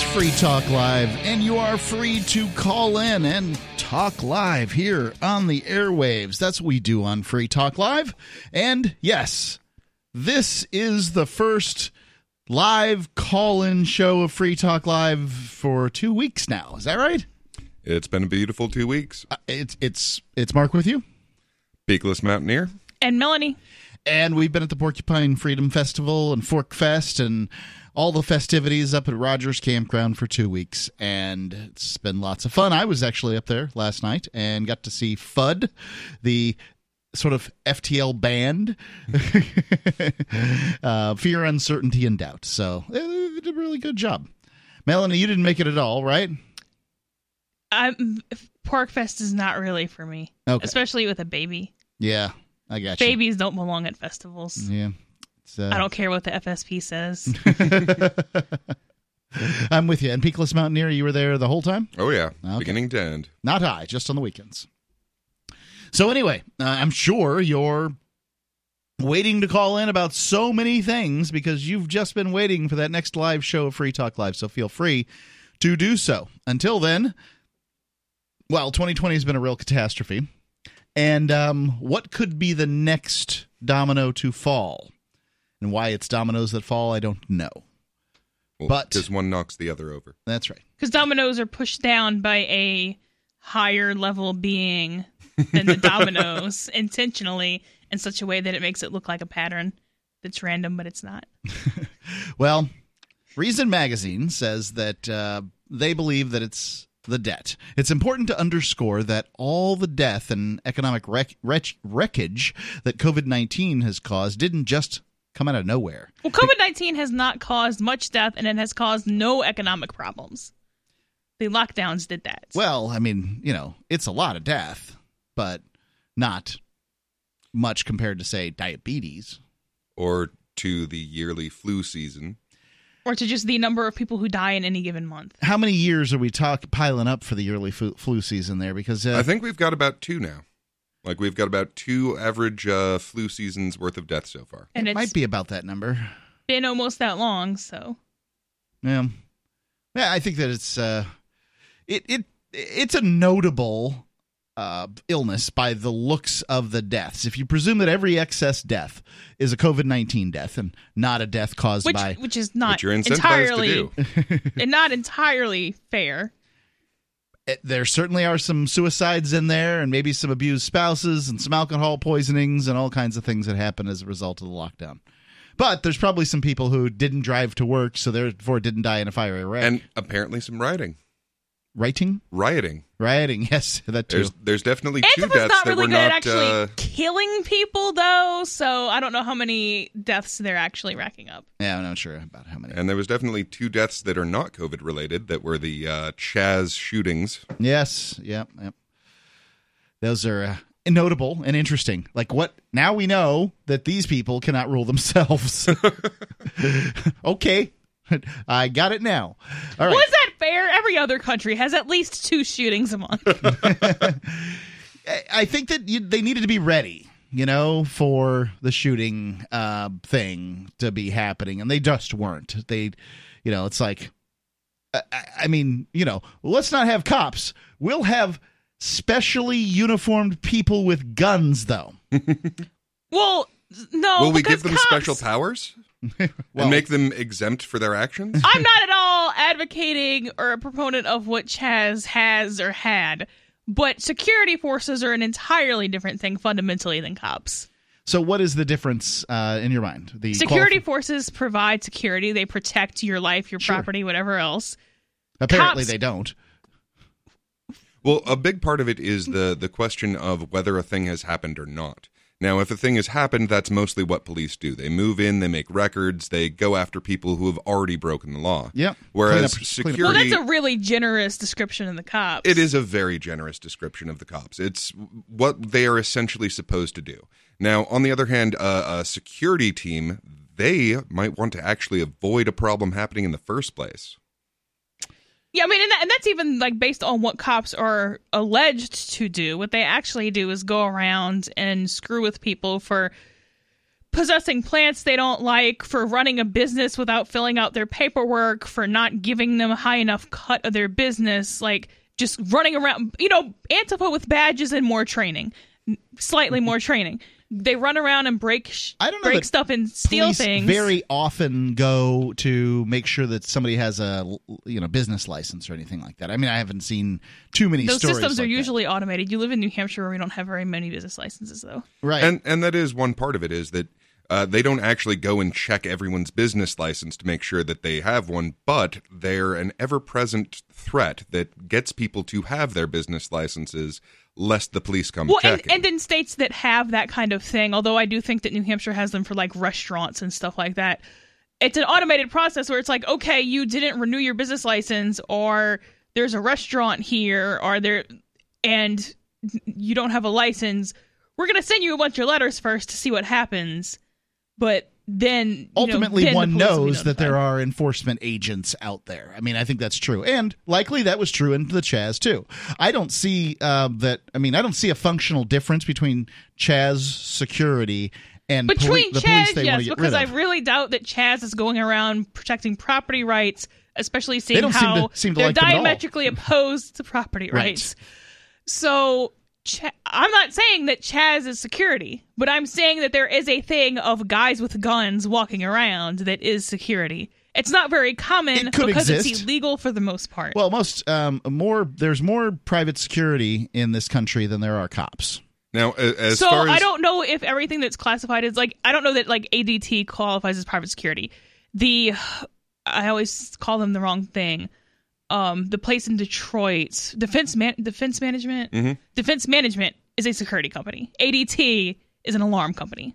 is Free Talk Live, and you are free to call in and talk live here on the airwaves. That's what we do on Free Talk Live. And yes, this is the first live call in show of Free Talk Live for two weeks now. Is that right? It's been a beautiful two weeks. Uh, it's it's it's Mark with you, Peakless Mountaineer. And Melanie. and we've been at the Porcupine Freedom Festival and PorcFest and all the festivities up at Rogers Campground for two weeks, and it's been lots of fun. I was actually up there last night and got to see FUD, the sort of FTL band, uh, Fear, Uncertainty, and Doubt. So they did a really good job. Melanie, you didn't make it at all, right? I'm, PorcFest is not really for me, Okay. especially with a baby. Yeah, I got you. Babies don't belong at festivals. Yeah. It's, uh, I don't care what the FSP says. I'm with you. And Peakless Mountaineer, you were there the whole time? Oh yeah, Okay. beginning to end. Not I, just on the weekends. So anyway, uh, I'm sure you're waiting to call in about so many things because you've just been waiting for that next live show of Free Talk Live. So feel free to do so. Until then, well, 2020 has been a real catastrophe. And um, what could be the next domino to fall? And why it's dominoes that fall, I don't know. Well, But- because one knocks the other over. That's right. Because dominoes are pushed down by a higher level being than the dominoes intentionally in such a way that it makes it look like a pattern that's random, but it's not. Well, Reason Magazine says that uh, they believe that it's the debt. It's important to underscore that all the death and economic wreck- wretch- wreckage that COVID 19 has caused didn't just come out of nowhere. Well, COVID 19 has not caused much death and it has caused no economic problems. The lockdowns did that. Well, I mean, you know, it's a lot of death, but not much compared to, say, diabetes. Or to the yearly flu season. or to just the number of people who die in any given month. How many years are we talk piling up for the yearly flu, flu season there? Because uh, I think we've got about two now. Like we've got about two average uh, flu seasons worth of deaths so far. And it might be about that number. been almost that long, so Yeah, yeah. I think that it's uh, it it it's a notable uh, illness by the looks of the deaths. If you presume that every excess death is a COVID nineteen death and not a death caused which by which is not Which you're entirely to do. and not entirely fair. Eh, there certainly are some suicides in there and maybe some abused spouses and some alcohol poisonings and all kinds of things that happen as a result of the lockdown. But there's probably some people who didn't drive to work, so therefore didn't die in a fiery wreck. And apparently some rioting. Writing, Rioting. rioting, yes, that too. There's there's definitely two Antifa's deaths not that really were good at not actually uh, killing people, though. So I don't know how many deaths they're actually racking up. yeah, I'm not sure about how many. and there was definitely two deaths that are not COVID related that were the uh, Chaz shootings. Yes. Yep. Yep. Those are uh, notable and interesting. Like what? Now we know that these people cannot rule themselves. okay, I got it now. All right. Was that fair? Every other country has at least two shootings a month. I- I think that you, they needed to be ready. You know, for the shooting uh, thing to be happening, and they just weren't. They, you know, it's like, I, I- I mean, you know, let's not have cops. We'll have specially uniformed people with guns, though. well, no. Will we give them cops- special powers Well- and make them exempt for their actions? I'm not at all advocating or a proponent of what Chaz has or had, but security forces are an entirely different thing fundamentally than cops. So, what is the difference uh, in your mind? The Security quali- forces provide security, they protect your life, your Sure. property, whatever else. apparently cops- they don't. Well, a big part of it is the the question of whether a thing has happened or not. Now, if a thing has happened, that's mostly what police do. They move in, they make records, they go after people who have already broken the law. Yep. Whereas Clean up- clean up- security, Well, that's a really generous description of the cops. it is a very generous description of the cops. It's what they are essentially supposed to do. Now, on the other hand, uh, a security team they might want to actually avoid a problem happening in the first place. Yeah, I mean, and, that, and that's even like based on what cops are alleged to do. What they actually do is go around and screw with people for possessing plants they don't like, for running a business without filling out their paperwork, for not giving them a high enough cut of their business, like just running around, you know, Antifa with badges and more training, slightly more training. They run around and break sh- I don't know break stuff and steal things. very often go to make sure that somebody has a you know business license or anything like that. I mean, I haven't seen too many Those stories. systems are like that. usually automated. You live in New Hampshire where we don't have very many business licenses, though. right. and and that is one part of it is that uh, they don't actually go and check everyone's business license to make sure that they have one, but they're an ever-present threat that gets people to have their business licenses, lest the police come Well, and, and in states that have that kind of thing, although I do think that New Hampshire has them for like restaurants and stuff like that, it's an automated process where it's like, okay, you didn't renew your business license, or there's a restaurant here, or there, and you don't have a license. We're gonna send you a bunch of letters first to see what happens, but then you know, ultimately then one be knows that there are enforcement agents out there i mean i think that's true and likely that was true in the chaz too i don't see uh, that i mean i don't see a functional difference between chaz security and poli- between the police Chaz, yes, because I really doubt that Chaz is going around protecting property rights, especially seeing don't seem how to- seem to they're like them at all. diametrically opposed to property Right. rights. So Ch- I'm not saying that Chaz is security, but I'm saying that there is a thing of guys with guns walking around that is security. It's not very common It could because it's illegal for the most part. well most um, more there's more private security in this country than there are cops now, as so far as I don't know if everything that's classified is like I don't know that like ADT qualifies as private security. The I always call them the wrong thing. Um, the place in Detroit, Defense Man- Defense Management, Mhm. Defense Management is a security company. ADT is an alarm company.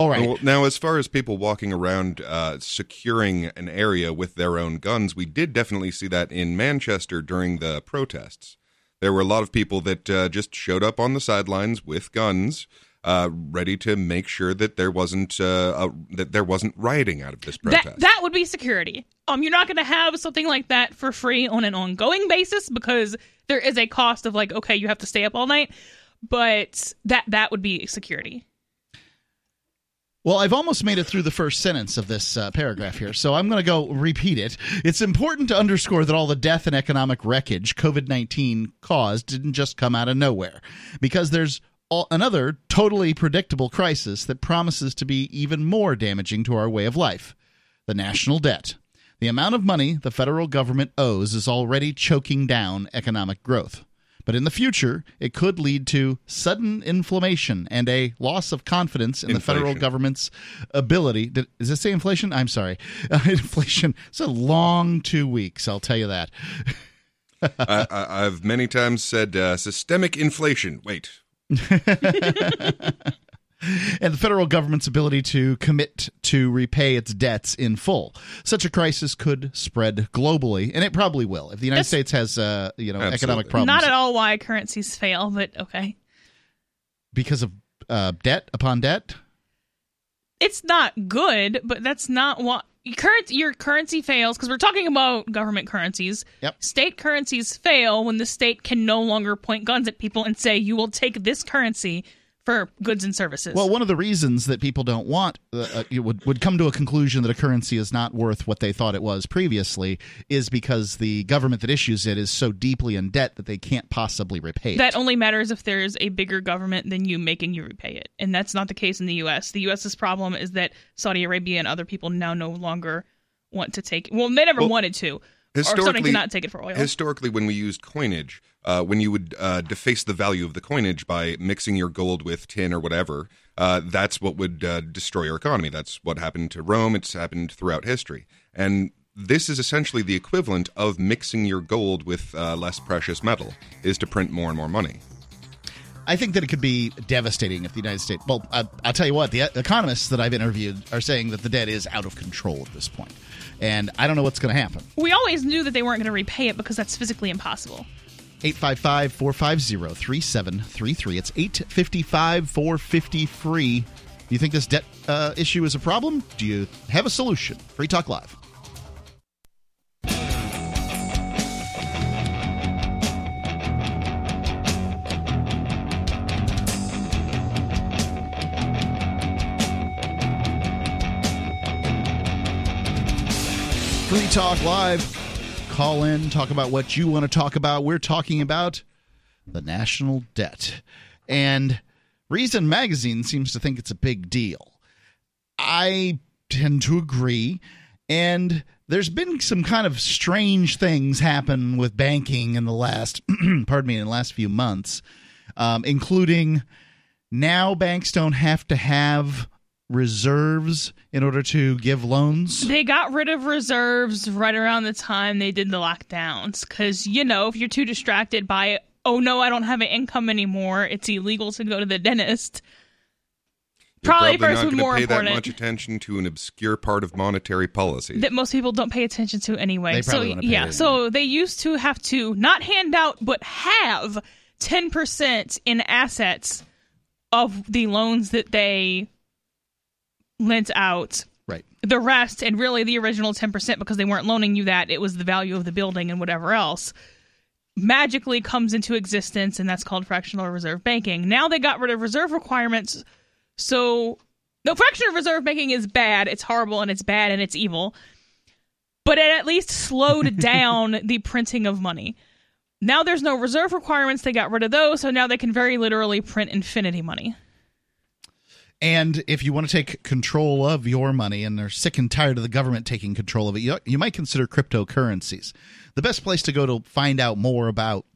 all right Well, now, as far as people walking around uh, securing an area with their own guns, we did definitely see that in Manchester during the protests. There were a lot of people that uh, just showed up on the sidelines with guns, uh, ready to make sure that there wasn't uh, a, that there wasn't rioting out of this protest. That that would be security. Um, you're not going to have something like that for free on an ongoing basis because there is a cost of like, okay, you have to stay up all night. But that that would be security. Well, I've almost made it through the first sentence of this uh, paragraph here, so I'm going to go repeat it. It's important to underscore that all the death and economic wreckage COVID 19 caused didn't just come out of nowhere, because there's all, another totally predictable crisis that promises to be even more damaging to our way of life the national debt. The amount of money the federal government owes is already choking down economic growth. But in the future, it could lead to sudden inflammation and a loss of confidence in the federal government's ability. Did, does this say inflation? I'm sorry. Uh, inflation. It's a long two weeks, I'll tell you that. I, I, I've many times said uh, systemic inflation. Wait, and the federal government's ability to commit to repay its debts in full. Such a crisis could spread globally, and it probably will. If the United That's- States has, uh, you know, Absolutely. economic problems Not at all why currencies fail, but okay. because of uh, debt upon debt, It's not good, but that's not what current your currency fails because we're talking about government currencies. Yep. State currencies fail when the state can no longer point guns at people and say you will take this currency for goods and services. Well, one of the reasons that people don't want uh, uh, would would come to a conclusion that a currency is not worth what they thought it was previously is because the government that issues it is so deeply in debt that they can't possibly repay it. that only matters if there's a bigger government than you making you repay it. And that's not the case in the US. The US's problem is that Saudi Arabia and other people now no longer want to take well, they never Well, wanted to. Or starting to historically- not take it for oil. historically when we used coinage uh, when you would uh, deface the value of the coinage by mixing your gold with tin or whatever uh, that's what would uh, destroy your economy that's what happened to rome it's happened throughout history and this is essentially the equivalent of mixing your gold with uh, less precious metal is to print more and more money I think that it could be devastating if the United States. Well, I, I'll tell you what, the economists that I've interviewed are saying that the debt is out of control at this point. point, and I don't know what's going to happen. we always knew that they weren't going to repay it because that's physically impossible. 855 450 3733. It's 855 450 free. Do you think this debt uh, issue is a problem? Do you have a solution? Free Talk Live. Free Talk Live. Call in, talk about what you want to talk about. We're talking about the national debt. And Reason Magazine seems to think it's a big deal. I tend to agree. And there's been some kind of strange things happen with banking in the last, pardon me, in the last few months, um, including now banks don't have to have reserves in order to give loans. They got rid of reserves right around the time they did the lockdowns because, you know, if you're too distracted by, oh no, I don't have an income anymore, it's illegal to go to the dentist. You're Probably probably first not and going more to pay that important. much attention to an obscure part of monetary policy. that most people don't pay attention to anyway. They so pay yeah, it. so they used to have to not hand out but have 10% in assets of the loans that they lent out. Right. The rest and really the original 10% because they weren't loaning you that, it was the value of the building and whatever else. Magically comes into existence, and that's called fractional reserve banking. Now they got rid of reserve requirements, so no fractional reserve banking is bad. It's horrible and it's bad and it's evil but it at least slowed down the printing of money. Now there's no reserve requirements. They got rid of those, so now they can very literally print infinity money. And if you want to take control of your money and they're sick and tired of the government taking control of it, you, you might consider cryptocurrencies. The best place to go to find out more about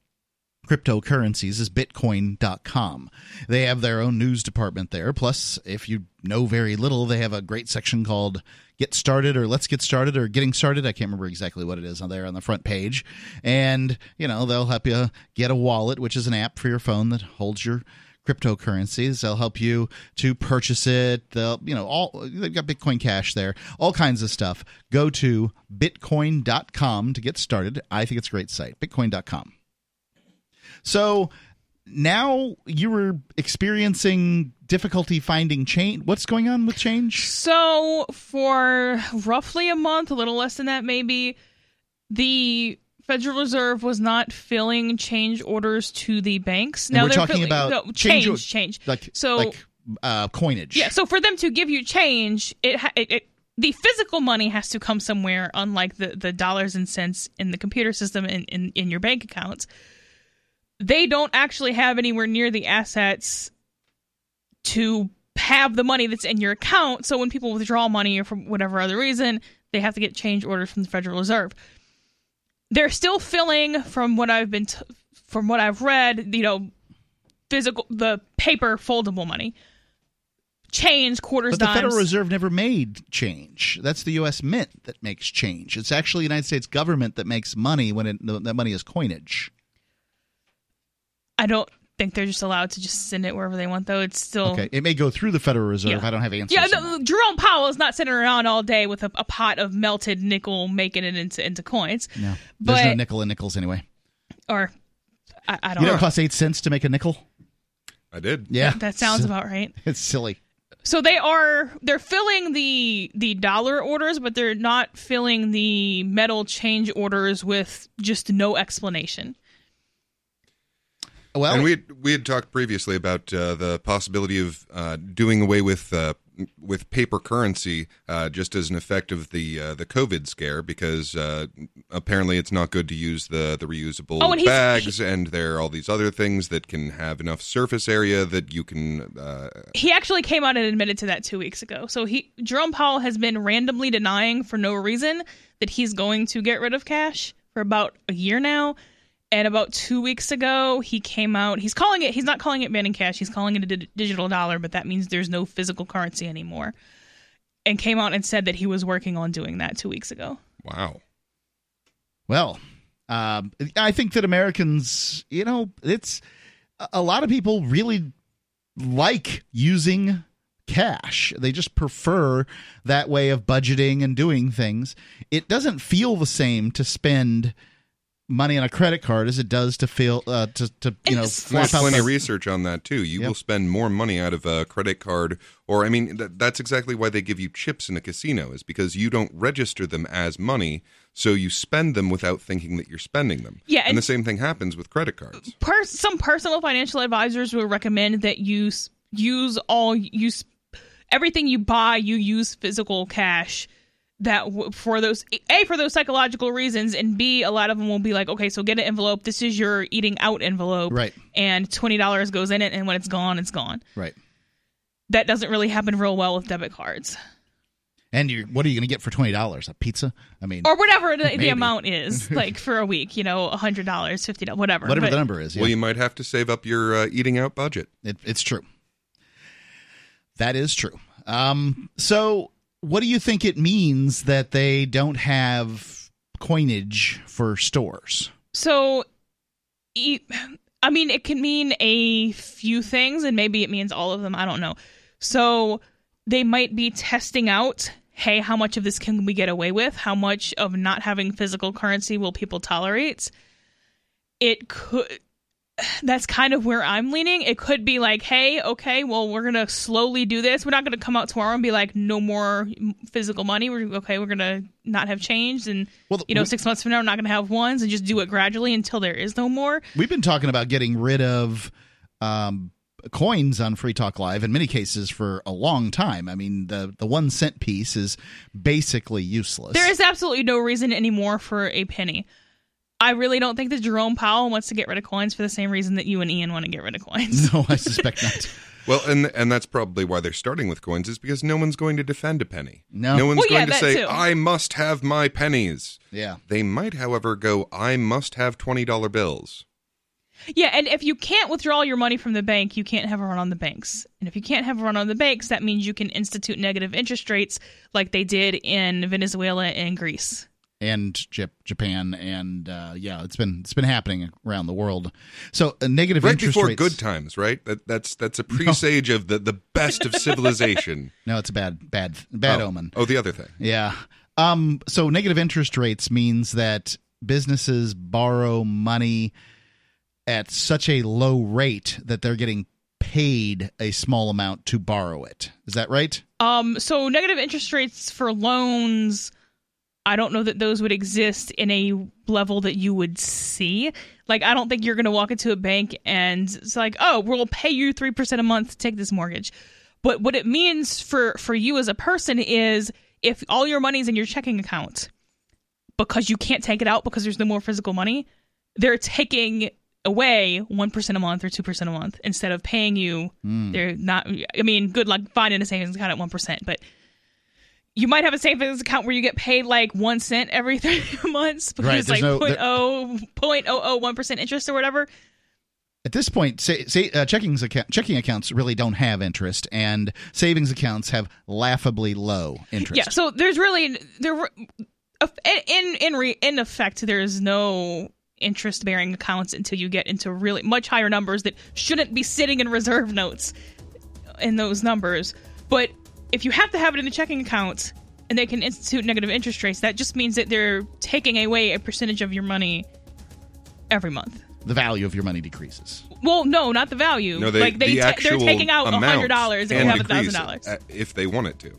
cryptocurrencies is bitcoin.com. They have their own news department there. Plus, if you know very little, they have a great section called Get Started or Let's Get Started or Getting Started. I can't remember exactly what it is on there on the front page. And, you know, they'll help you get a wallet, which is an app for your phone that holds your cryptocurrencies. They'll help you to purchase it. They'll, you know, all they've got Bitcoin Cash there, all kinds of stuff. Go to bitcoin.com to get started. I think it's a great site. Bitcoin.com. So now you were experiencing difficulty finding change. What's going on with change? So for roughly a month, a little less than that maybe, the Federal Reserve was not filling change orders to the banks. And we're they're talking filling- about no, change change, change. Like So- like uh, coinage. Yeah, so for them to give you change, it, it, it the physical money has to come somewhere, unlike the, the dollars and cents in the computer system in, in, in your bank accounts. They don't actually have anywhere near the assets to have the money that's in your account. So when people withdraw money or for whatever other reason, they have to get change orders from the Federal Reserve. They're still filling, from what I've been, t- from what I've read, you know, physical, the paper foldable money change quarters But the dimes. Federal Reserve never made change. That's the U.S. Mint that makes change. It's actually the United States government that makes money when it, that money is coinage. I don't think they're just allowed to just send it wherever they want, though. It's still Okay, it may go through the Federal Reserve. Yeah. I don't have answers. yeah. No, Jerome Powell is not sitting around all day with a, a pot of melted nickel, making it into into coins. No, there's no But- nickel in nickels anyway. Or I, I don't You know, know. it costs eight cents to make a nickel. I did. Yeah, That sounds about right. It's silly. So they are they're filling the the dollar orders, but they're not filling the metal change orders with just no explanation. Well, and we had, we had talked previously about uh, the possibility of uh, doing away with uh, with paper currency uh, just as an effect of the uh, the COVID scare because uh, apparently it's not good to use the the reusable Oh, and he's- bags and there are all these other things that can have enough surface area that you can uh, he actually came out and admitted to that two weeks ago. So he Jerome Powell has been randomly denying for no reason that he's going to get rid of cash for about a year now. And about two weeks ago, he came out. He's calling it. He's not calling it banning cash. He's calling it a di- digital dollar, but that means there's no physical currency anymore. And came out and said that he was working on doing that two weeks ago. wow Well, um, I think that Americans, you know, it's a- a lot of people really like using cash. They just prefer that way of budgeting and doing things. It doesn't feel the same to spend money on a credit card as it does to feel uh, to to you know it's- flop There's out plenty the- of research on that too. You Yep. will spend more money out of a credit card, or I mean, th- that's exactly why they give you chips in a casino, is because you don't register them as money, so you spend them without thinking that you're spending them. Yeah, and, and- the same thing happens with credit cards. per- some personal financial advisors will recommend that you s- use all use everything you buy you use physical cash that w- for those a for those psychological reasons and b a lot of them will be like okay so get an envelope this is your eating out envelope Right. and $20 goes in it and when it's gone it's gone Right. that doesn't really happen real well with debit cards And you what are you going to get for twenty dollars? A pizza? I mean, or whatever the, the amount is like for a week you know $100 $50 whatever whatever But- the number is. Yeah. Well, you might have to save up your uh, eating out budget. It, it's true. That is true. Um, so, what do you think it means that they don't have coinage for stores? So, I mean, it can mean a few things, and maybe it means all of them. I don't know. So, they might be testing out hey, how much of this can we get away with? How much of not having physical currency will people tolerate? It could. That's kind of where I'm leaning. It could be like, hey, okay, well, we're gonna slowly do this. We're not gonna come out tomorrow and be like, no more physical money. We're okay. We're gonna not have changed, and Well, you know, we- six months from now, we're not going to have ones and just do it gradually until there is no more. We've been talking about getting rid of um, coins on Free Talk Live in many cases for a long time. I mean, the the one cent piece is basically useless. There is absolutely no reason anymore for a penny. I really don't think that Jerome Powell wants to get rid of coins for the same reason that you and Ian want to get rid of coins. no, I suspect not. Well, and and that's probably why they're starting with coins is because no one's going to defend a penny. No. no one's Well, yeah, going to say too. I must have my pennies. Yeah. They might, however, go I must have twenty dollar bills. Yeah, and if you can't withdraw your money from the bank, you can't have a run on the banks. And if you can't have a run on the banks, that means you can institute negative interest rates like they did in Venezuela and Greece. And Jap- Japan, and uh, yeah, it's been it's been happening around the world. So uh, negative Right interest before rates. good times, right? That that's that's a presage of the the best of civilization. No, it's a bad bad bad oh. omen. Oh, the other thing. Yeah. Um. So negative interest rates means that businesses borrow money at such a low rate that they're getting paid a small amount to borrow it. Is that right? Um, so negative interest rates for loans, I don't know that those would exist in a level that you would see. Like, I don't think you're going to walk into a bank and it's like, oh, we'll pay you 3% a month to take this mortgage. But what it means for, for you as a person is if all your money's in your checking account because you can't take it out because there's no more physical money, they're taking away 1% a month or 2% a month instead of paying you hmm. they're not i mean good luck finding a savings account at 1% but you might have a savings account where you get paid like one cent every three months because Right, it's like no- point oh point oh oh one percent interest or whatever. At this point, say, say uh, checkings account, checking accounts really don't have interest, and savings accounts have laughably low interest. Yeah, so there's really there in in re, in effect there is no interest bearing accounts until you get into really much higher numbers that shouldn't be sitting in reserve notes in those numbers. But if you have to have it in a checking account and they can institute negative interest rates, that just means that they're taking away a percentage of your money every month. the value of your money decreases. Well, no, not the value. No, they, like they the ta- actual they're taking out amount hundred dollars and can you have decrease thousand dollars. uh, if they want it to.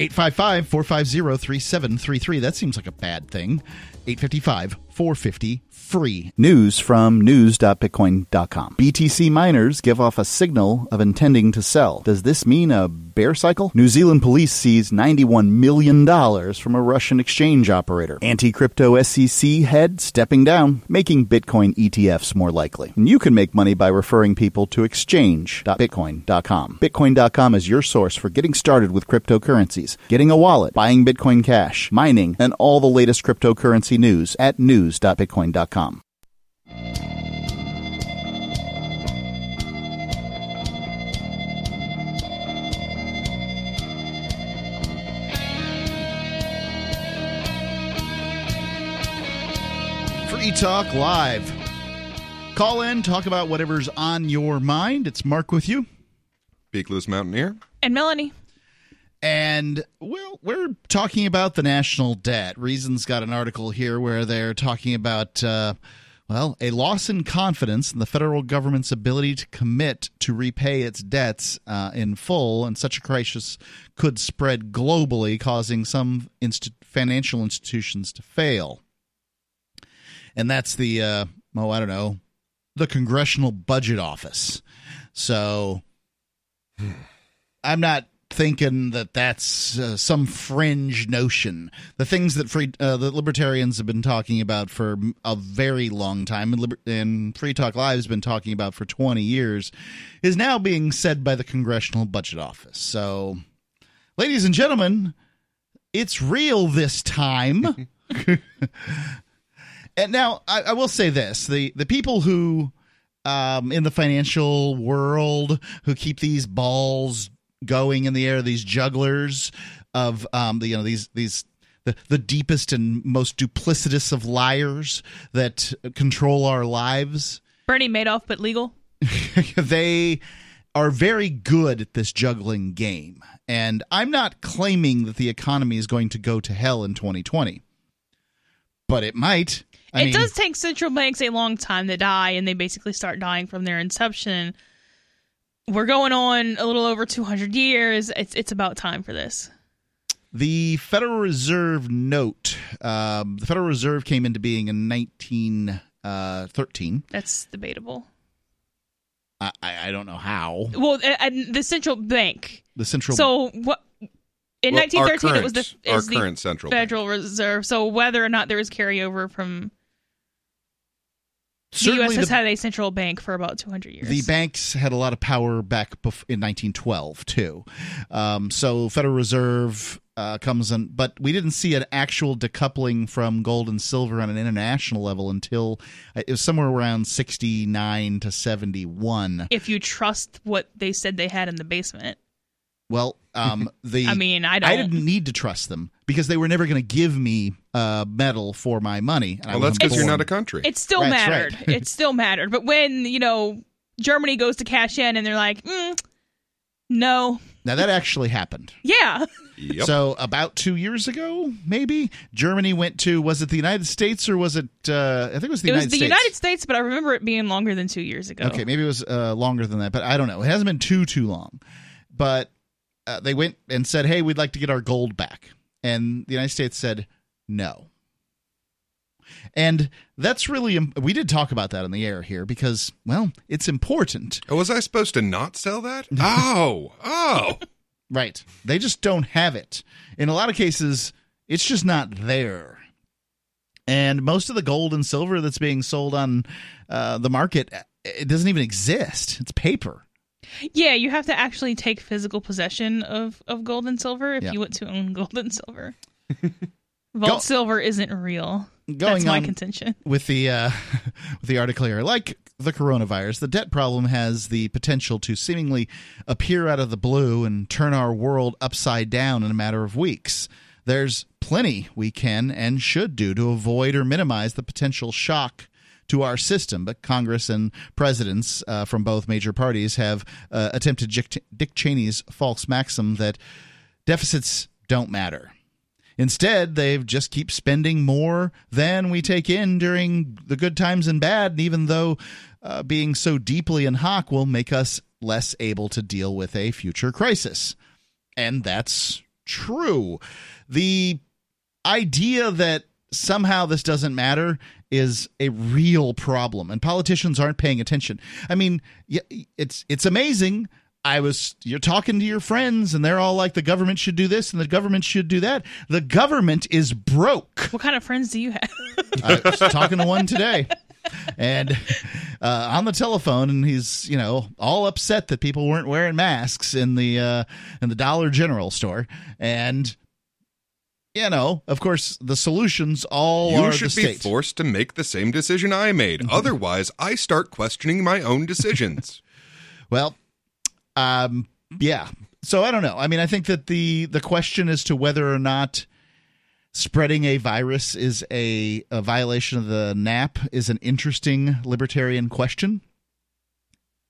855 450 3733. That seems like a bad thing. 855 450 free. News from news.bitcoin.com. BTC miners give off a signal of intending to sell. Does this mean a bear cycle? New Zealand police seize $91 million from a Russian exchange operator. Anti crypto SEC head stepping down, making Bitcoin ETFs more likely. And you can make money by referring people to exchange.bitcoin.com. Bitcoin.com is your source for getting started with cryptocurrencies, getting a wallet, buying Bitcoin Cash, mining, and all the latest cryptocurrency news at news.bitcoin.com. Free Talk Live. Call in, talk about whatever's on your mind. It's Mark with you. Peakless Mountaineer. and Melanie, And well, we're talking about the national debt. Reason's got an article here where they're talking about, uh, well, a loss in confidence in the federal government's ability to commit to repay its debts uh, in full, and such a crisis could spread globally, causing some inst- financial institutions to fail. And that's the, uh, oh, I don't know, the Congressional Budget Office. So I'm not thinking that that's uh, some fringe notion. The things that free uh, the libertarians have been talking about for a very long time, and, Liber- and Free Talk Live has been talking about for twenty years, is now being said by the Congressional Budget Office. So, ladies and gentlemen, it's real this time. and now I, I will say this: the the people who um, in the financial world who keep these balls going in the air, these jugglers of um, the you know these these the, the deepest and most duplicitous of liars that control our lives. Bernie Madoff, but legal. they are very good at this juggling game. And I'm not claiming that the economy is going to go to hell in 2020, but it might. I it mean, does take central banks a long time to die, and they basically start dying from their inception. We're going on a little over 200 years. It's it's about time for this. The Federal Reserve note. Um, the Federal Reserve came into being in 1913. That's debatable. I, I I don't know how. Well, and the central bank. The central. So what? In Well, our 1913, it was the current- our the current central bank. Federal Reserve. So whether or not there is carryover from the U.S. has the, had a central bank for about 200 years. the banks had a lot of power back bef- in 1912 too. Um, so Federal Reserve uh, comes in, but we didn't see an actual decoupling from gold and silver on an international level until uh, it was somewhere around 69 to 71. if you trust what they said they had in the basement. Well, um, the I mean, I don't. I didn't need to trust them because they were never going to give me uh, medal for my money. and I Well, that's because you're not a country. It still That's mattered. right. it still mattered. But when you know Germany goes to cash in and they're like, mm, no, Now that actually happened. yeah, Yep. So about two years ago, maybe Germany went to was it the United States or was it? Uh, I think it was the it United was the States. United States, but I remember it being longer than two years ago. Okay, maybe it was uh, longer than that, but I don't know. It hasn't been too too long. But uh, they went and said, "Hey, we'd like to get our gold back," and the United States said, "No." And that's really im- we did talk about that on the air here because well, it's important. Oh, was I supposed to not sell that? oh, oh. Right. They just don't have it. In a lot of cases, it's just not there. And most of the gold and silver that's being sold on uh, the market, it doesn't even exist. It's paper. Yeah, you have to actually take physical possession of of gold and silver if Yeah. you want to own gold and silver. Vault Go- silver isn't real. Going That's my on contention. with the uh, with the article here, like the coronavirus, the debt problem has the potential to seemingly appear out of the blue and turn our world upside down in a matter of weeks. There's plenty we can and should do to avoid or minimize the potential shock to our system, but Congress and presidents uh, from both major parties have uh, attempted Dick Cheney's false maxim that deficits don't matter. Instead, they just keep spending more than we take in during the good times and bad, even though uh, being so deeply in hock will make us less able to deal with a future crisis. And that's true. The idea that somehow this doesn't matter is a real problem and politicians aren't paying attention. I mean, it's it's amazing I was you're talking to your friends and they're all like the government should do this and the government should do that. The government is broke. What kind of friends do you have? I was talking to one today. And uh, on the telephone, and he's you know all upset that people weren't wearing masks in the uh, in the Dollar General store, and you know, of course, the solutions all are. You should be state. forced to make the same decision I made. Otherwise, I start questioning my own decisions. Well, um, yeah. So I don't know. I mean, I think that the the question as to whether or not spreading a virus is a, a violation of the NAP is an interesting libertarian question.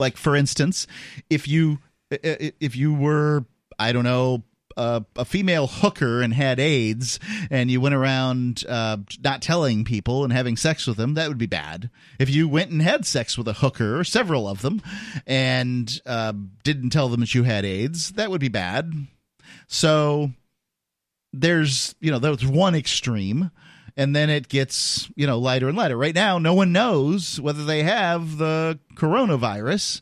Like, for instance, if you if you were I don't know a, a female hooker and had AIDS, and you went around uh, not telling people and having sex with them, that would be bad. If you went and had sex with a hooker or several of them, and uh, didn't tell them that you had AIDS, that would be bad. So there's you know there's one extreme and then it gets you know lighter and lighter right now no one knows whether they have the coronavirus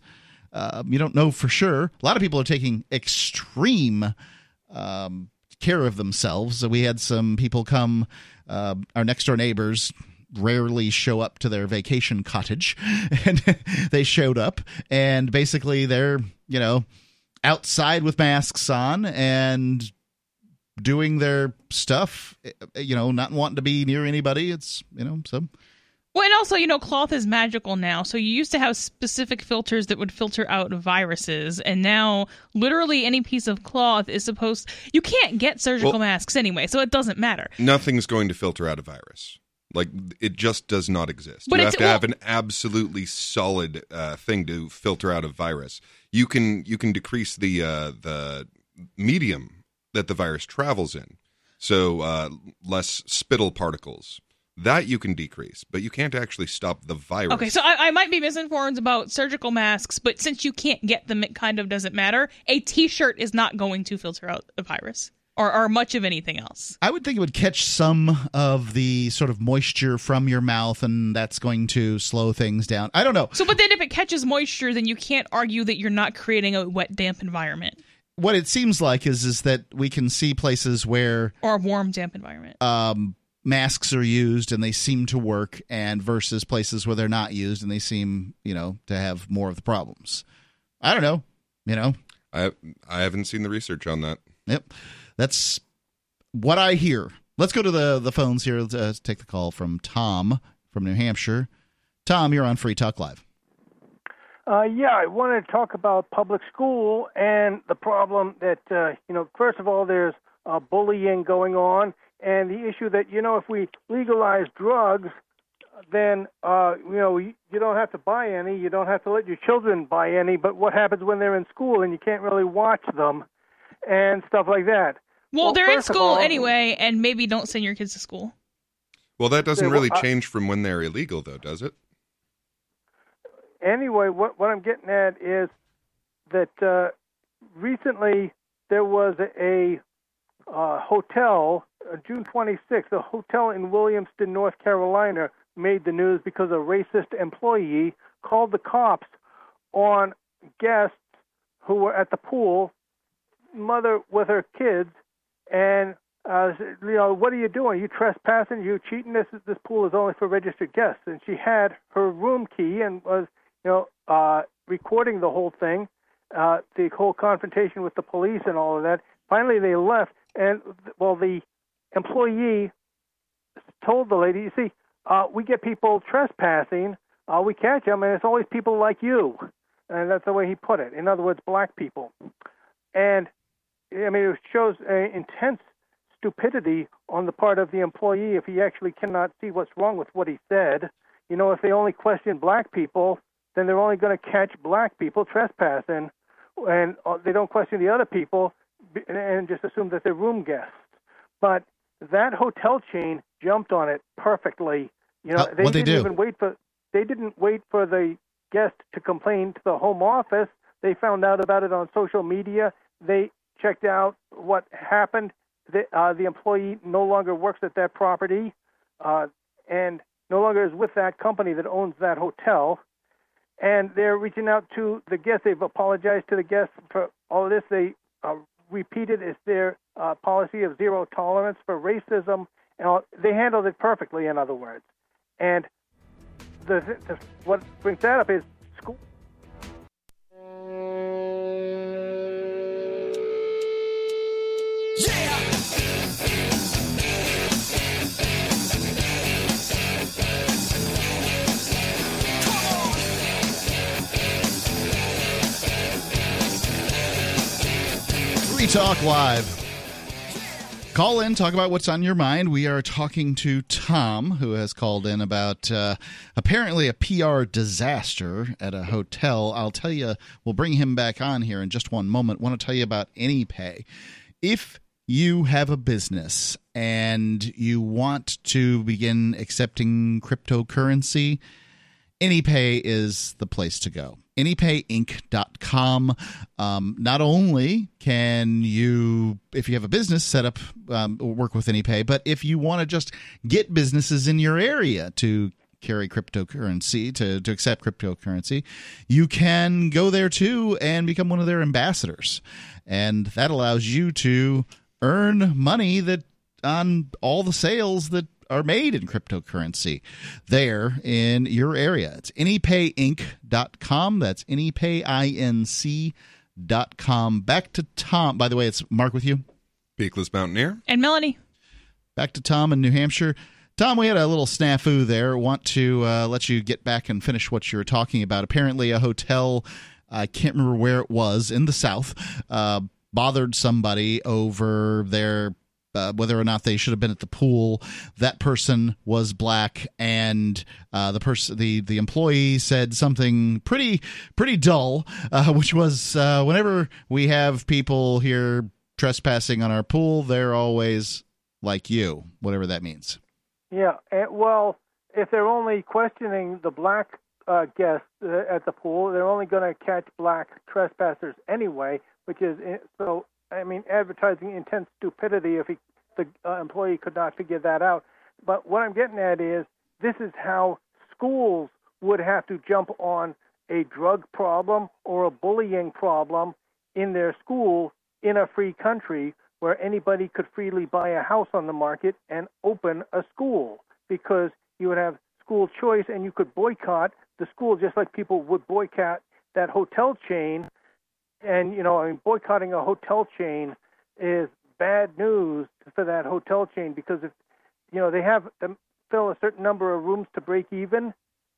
uh, you don't know for sure. A lot of people are taking extreme um, care of themselves. So We had some people come, uh, our next door neighbors rarely show up to their vacation cottage and they showed up and basically they're you know outside with masks on and doing their stuff you know not wanting to be near anybody it's you know so well, and also, you know, cloth is magical now. So you used to have specific filters that would filter out viruses, and now literally any piece of cloth is supposed. You can't get surgical Well- masks anyway, so it doesn't matter. Nothing's going to filter out a virus. Like it just does not exist. But you have to well- have an absolutely solid uh, thing to filter out a virus. You can you can decrease the uh, the medium that the virus travels in, so uh, less spittle particles. That you can decrease, but you can't actually stop the virus. Okay, so I, I might be misinformed about surgical masks, but since you can't get them, it kind of doesn't matter. A T-shirt is not going to filter out a virus or, or much of anything else. I would think it would catch some of the sort of moisture from your mouth, and that's going to slow things down. I don't know. So, but then if it catches moisture, then you can't argue that you're not creating a wet, damp environment What it seems like is is that we can see places where or a warm, damp environment. um, masks are used and they seem to work, and versus places where they're not used and they seem, you know, to have more of the problems. I don't know. You know, I I haven't seen the research on that. Yep. That's what I hear. Let's go to the the phones here to uh, take the call from Tom from New Hampshire. Tom, you're on Free Talk Live. Uh, yeah, I wanted to talk about public school and the problem that, uh, you know, first of all, there's uh, bullying going on, and the issue that, you know, if we legalize drugs, then, uh, you know, you, you don't have to buy any, you don't have to let your children buy any, but what happens when they're in school and you can't really watch them and stuff like that? well, well, they're in school all- anyway, and maybe don't send your kids to school. Well, that doesn't really change from when they're illegal, though, does it? anyway, what what I'm getting at is that uh, recently there was a, uh, hotel, uh, June 26th, a hotel in Williamston, North Carolina, made the news because a racist employee called the cops on guests who were at the pool, mother with her kids, and uh, you know, what are you doing? You trespassing? You cheating? This this pool is only for registered guests. And she had her room key and was, you know, uh, recording the whole thing, uh, the whole confrontation with the police and all of that. Finally, they left, and well, the employee told the lady, "You see, uh, we get people trespassing, uh, we catch them, and it's always people like you." And that's the way he put it. In other words, black people. And I mean, it shows uh, intense stupidity on the part of the employee if he actually cannot see what's wrong with what he said. You know, if they only question black people, then they're only going to catch black people trespassing, and uh, they don't question the other people and just assume that they're room guests. But that hotel chain jumped on it perfectly. You know, How- they they didn't do? even wait for they didn't wait for the guest to complain to the home office. They found out about it on social media. They checked out what happened. The, uh, the employee no longer works at that property uh, and no longer is with that company that owns that hotel. And they're reaching out to the guests. They've apologized to the guests for all of this. They uh, repeated it's their uh, policy of zero tolerance for racism. And all, they handled it perfectly, in other words. And the, the, what brings that up is school. Talk Live. Call in, talk about what's on your mind. We are talking to Tom, who has called in about uh, apparently a PR disaster at a hotel. I'll tell you, we'll bring him back on here in just one moment. want to tell you about AnyPay. If you have a business and you want to begin accepting cryptocurrency, AnyPay is the place to go. AnyPayInc.com. Um, not only can you, if you have a business set up, um, work with AnyPay, but if you want to just get businesses in your area to carry cryptocurrency to, to accept cryptocurrency, you can go there too and become one of their ambassadors. And that allows you to earn money that on all the sales that are made in cryptocurrency there in your area. It's anypayinc.com. That's anypayinc.com. Back to Tom. By the way, it's Mark with you. Peakless Mountaineer. And Melanie. Back to Tom in New Hampshire. Tom, we had a little snafu there. Want to uh, let you get back and finish what you were talking about. Apparently, a hotel, I can't remember where it was in the South, uh, bothered somebody over their uh, whether or not they should have been at the pool. That person was black, and uh, the person, the the employee, said something pretty pretty dull, uh, which was uh, whenever we have people here trespassing on our pool, they're always like you, whatever that means. Yeah, well, if they're only questioning the black uh, guests uh, at the pool, they're only going to catch black trespassers anyway, which is so. I mean, advertising intense stupidity if he, the uh, employee could not figure that out. But what I'm getting at is this is how schools would have to jump on a drug problem or a bullying problem in their school in a free country where anybody could freely buy a house on the market and open a school because you would have school choice and you could boycott the school just like people would boycott that hotel chain. And, you know, I mean, boycotting a hotel chain is bad news for that hotel chain because if, you know, they have to fill a certain number of rooms to break even.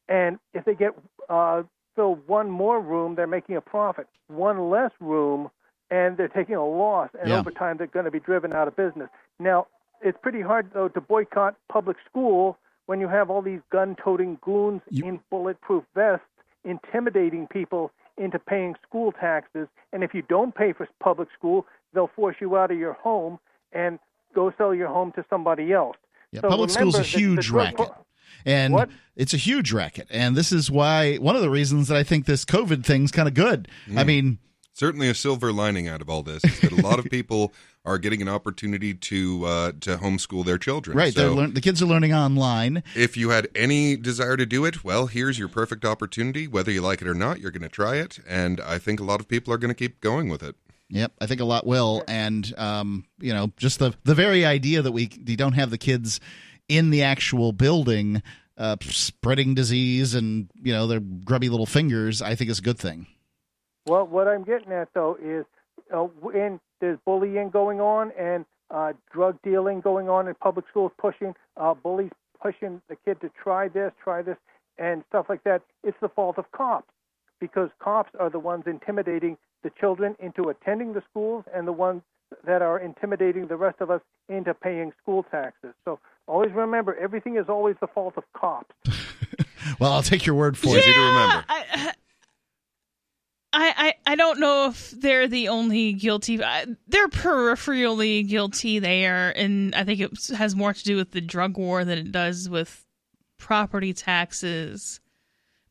And if they get uh, fill one more room, they're making a profit. One less room, and they're taking a loss, and Yeah. over time they're going to be driven out of business. Now, it's pretty hard though to boycott public school when you have all these gun-toting goons You- in bulletproof vests intimidating people into paying school taxes. And if you don't pay for public school, they'll force you out of your home and go sell your home to somebody else. Yeah, So public school's a remember that the huge racket. pro- And What? it's a huge racket. And this is why one of the reasons that I think this COVID thing's kind of good. I mean, Certainly, a silver lining out of all this is that a lot of people are getting an opportunity to uh, to homeschool their children. right, So learn- the kids are learning online. if you had any desire to do it, well, here's your perfect opportunity. Whether you like it or not, you're going to try it, and I think a lot of people are going to keep going with it. Yep, I think a lot will, and um, you know, just the the very idea that we, we don't have the kids in the actual building uh, spreading disease and you know their grubby little fingers, I think is a good thing. Well, what I'm getting at though is uh, when there's bullying going on and uh, drug dealing going on in public schools, pushing uh, bullies pushing the kid to try this, try this, and stuff like that. It's the fault of cops because cops are the ones intimidating the children into attending the schools and the ones that are intimidating the rest of us into paying school taxes. So always remember, everything is always the fault of cops. Well, I'll take your word for Easy it. to remember. I, I, I I don't know if they're the only guilty. Uh, they're peripherally guilty there, and I think it has more to do with the drug war than it does with property taxes.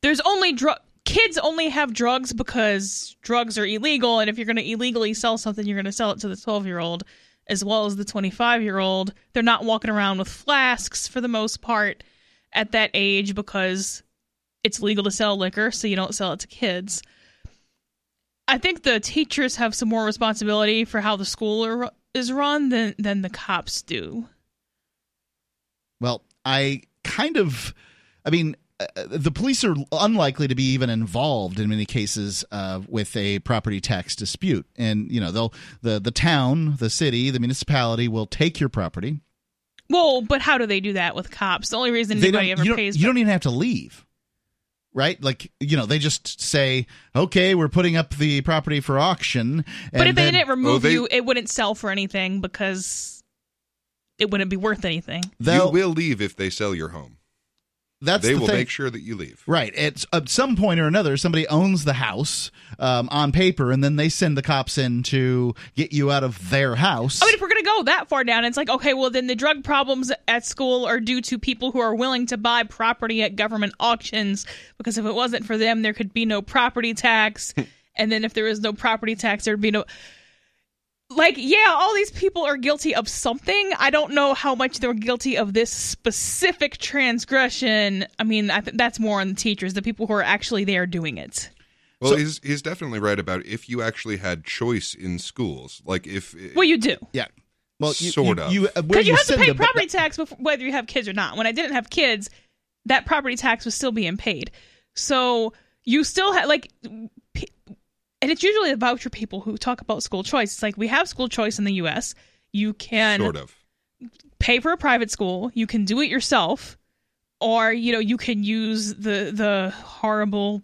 There's only drug. Kids only have drugs because drugs are illegal, and if you're going to illegally sell something, you're going to sell it to the 12 year old as well as the 25 year old. They're not walking around with flasks for the most part at that age because it's legal to sell liquor, so you don't sell it to kids. I think the teachers have some more responsibility for how the school are, is run than than the cops do. Well, I kind of, I mean, uh, the police are unlikely to be even involved in many cases uh, with a property tax dispute, and you know they'll the the town, the city, the municipality will take your property. Well, but how do they do that with cops? The only reason anybody ever you, pays. you don't even have to leave. Right, like you know, they just say, "Okay, we're putting up the property for auction." but and if they then- didn't remove Oh, they- you, it wouldn't sell for anything because it wouldn't be worth anything. You will leave if they sell your home. That's they the will thing. make sure that you leave. Right. At, at some point or another, somebody owns the house um, on paper, and then they send the cops in to get you out of their house. I mean, if we're gonna go that far down, it's like okay, well then the drug problems at school are due to people who are willing to buy property at government auctions. Because if it wasn't for them, there could be no property tax, and then if there is no property tax, there'd be no. Like yeah all these people are guilty of something. I don't know how much they're guilty of this specific transgression. I mean I th- that's more on the teachers the people who are actually there doing it. Well, So- he's he's definitely right about if you actually had choice in schools, like if well you do. Yeah. Well, you, Sort you, of. You, uh, where because you, have to pay them, but- property tax before, whether you have kids or not. When i didn't have kids that property tax was still being paid. So you still have like p- and it's usually the voucher people who talk about school choice. It's like we have school choice in the us you can sort of. pay for a private school. You can do it yourself. Or you know you can use the the horrible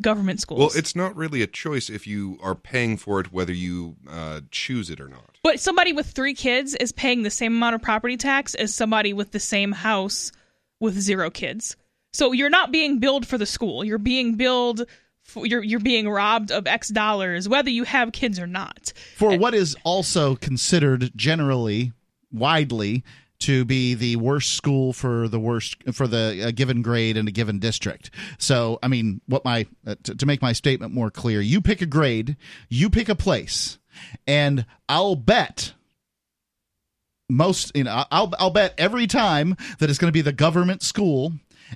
government schools. Well, it's not really a choice if you are paying for it, whether you uh, choose it or not. but somebody with three kids is paying the same amount of property tax as somebody with the same house with zero kids. So you're not being billed for the school. You're being billed you're you're being robbed of x dollars whether you have kids or not for what is also considered generally widely to be the worst school for the worst for the uh, given grade in a given district. So, I mean, what my uh, to, to make my statement more clear, you pick a grade, you pick a place, and I'll bet most you know I'll I'll bet every time that it's going to be the government school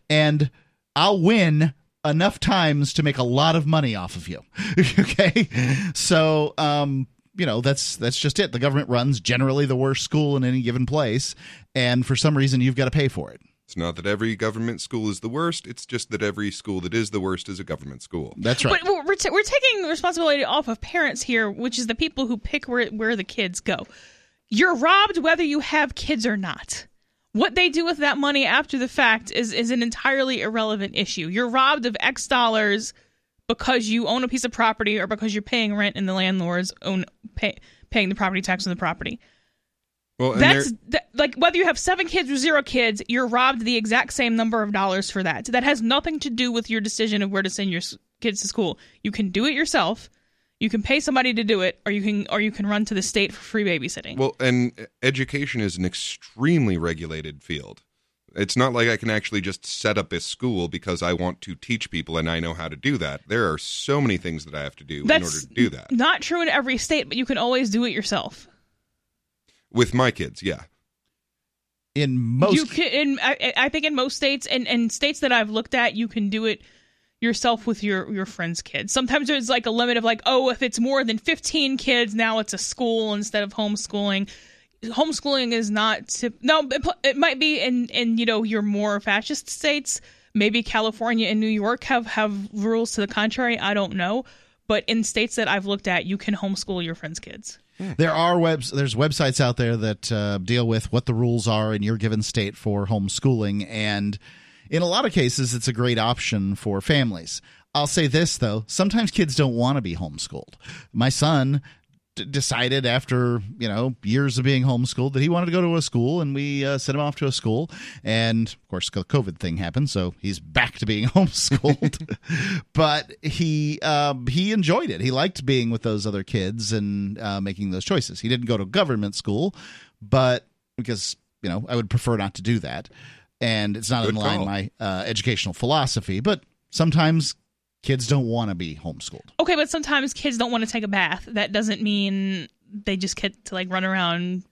and I'll win enough times to make a lot of money off of you. okay? So, um you know that's that's just it. The government runs generally the worst school in any given place, and for some reason you've got to pay for it. It's not that every government school is the worst. It's just that every school that is the worst is a government school. That's right. But we're, t- we're taking responsibility off of parents here, which is the people who pick where where the kids go. You're robbed whether you have kids or not. What they do with that money after the fact is is an entirely irrelevant issue. You're robbed of X dollars because you own a piece of property or because you're paying rent and the landlords own pay, paying the property tax on the property. Well, That's that, like whether you have seven kids or zero kids, you're robbed the exact same number of dollars for that. That has nothing to do with your decision of where to send your kids to school. You can do it yourself. You can pay somebody to do it, or you can or you can run to the state for free babysitting. well, and education is an extremely regulated field. It's not like I can actually just set up a school because I want to teach people and I know how to do that. There are so many things that I have to do in order to do that. Not true in every state, but you can always do it yourself. With my kids, yeah. in most you can. In, I, I think in most states and, and states that I've looked at, you can do it yourself with your your friends' kids. Sometimes there's like a limit of like, oh, if it's more than 15 kids, now it's a school instead of homeschooling. Homeschooling is not to, no, it, it might be in in you know your more fascist states. Maybe California and New York have have rules to the contrary. I don't know, but in states that I've looked at, you can homeschool your friends' kids. There are webs. There's websites out there that uh, deal with what the rules are in your given state for homeschooling, and in a lot of cases, it's a great option for families. I'll say this though: sometimes kids don't want to be homeschooled. My son d- decided after you know years of being homeschooled that he wanted to go to a school, and we uh, sent him off to a school. And of course, the COVID thing happened, so he's back to being homeschooled. but he um, he enjoyed it. He liked being with those other kids and uh, making those choices. He didn't go to government school, but because you know I would prefer not to do that, and it's not Good in line call. my uh, educational philosophy. But sometimes kids don't want to be homeschooled. Okay, but sometimes kids don't want to take a bath. That doesn't mean they just get to like run around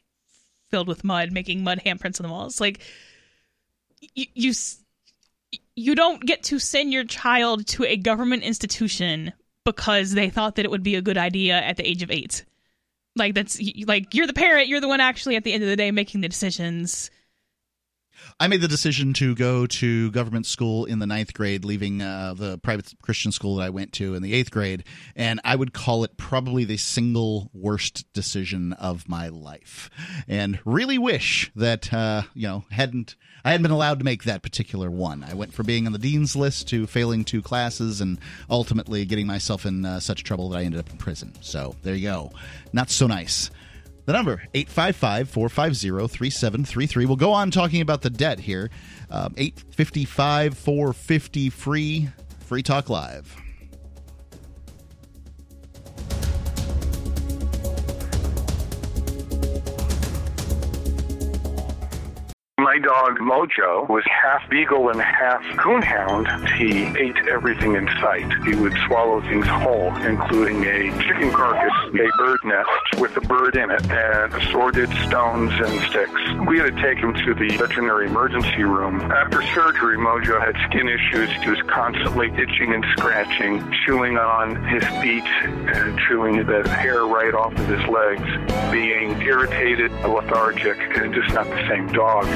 filled with mud, making mud handprints on the walls. Like you, you, you don't get to send your child to a government institution because they thought that it would be a good idea at the age of eight. Like that's like you're the parent. You're the one actually at the end of the day making the decisions. I made the decision to go to government school in the ninth grade, leaving uh, the private Christian school that I went to in the eighth grade, and I would call it probably the single worst decision of my life, and really wish that uh, you know hadn't I hadn't been allowed to make that particular one. I went from being on the dean's list to failing two classes, and ultimately getting myself in uh, such trouble that I ended up in prison. So there you go, not so nice. The number, 855 450 3733. We'll go on talking about the debt here. Um, 855 450 free, Free Talk Live. My dog Mojo was half beagle and half coonhound. He ate everything in sight. He would swallow things whole, including a chicken carcass, a bird nest with a bird in it, and assorted stones and sticks. We had to take him to the veterinary emergency room. After surgery, Mojo had skin issues. He was constantly itching and scratching, chewing on his feet and chewing the hair right off of his legs, being irritated, lethargic, and just not the same dog.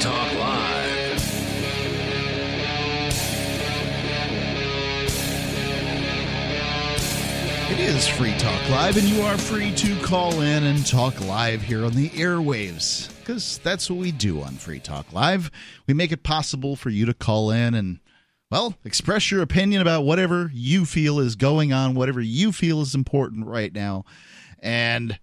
Talk Live. It is Free Talk Live, and you are free to call in and talk live here on the airwaves because that's what we do on Free Talk Live. We make it possible for you to call in and, well, express your opinion about whatever you feel is going on, whatever you feel is important right now. And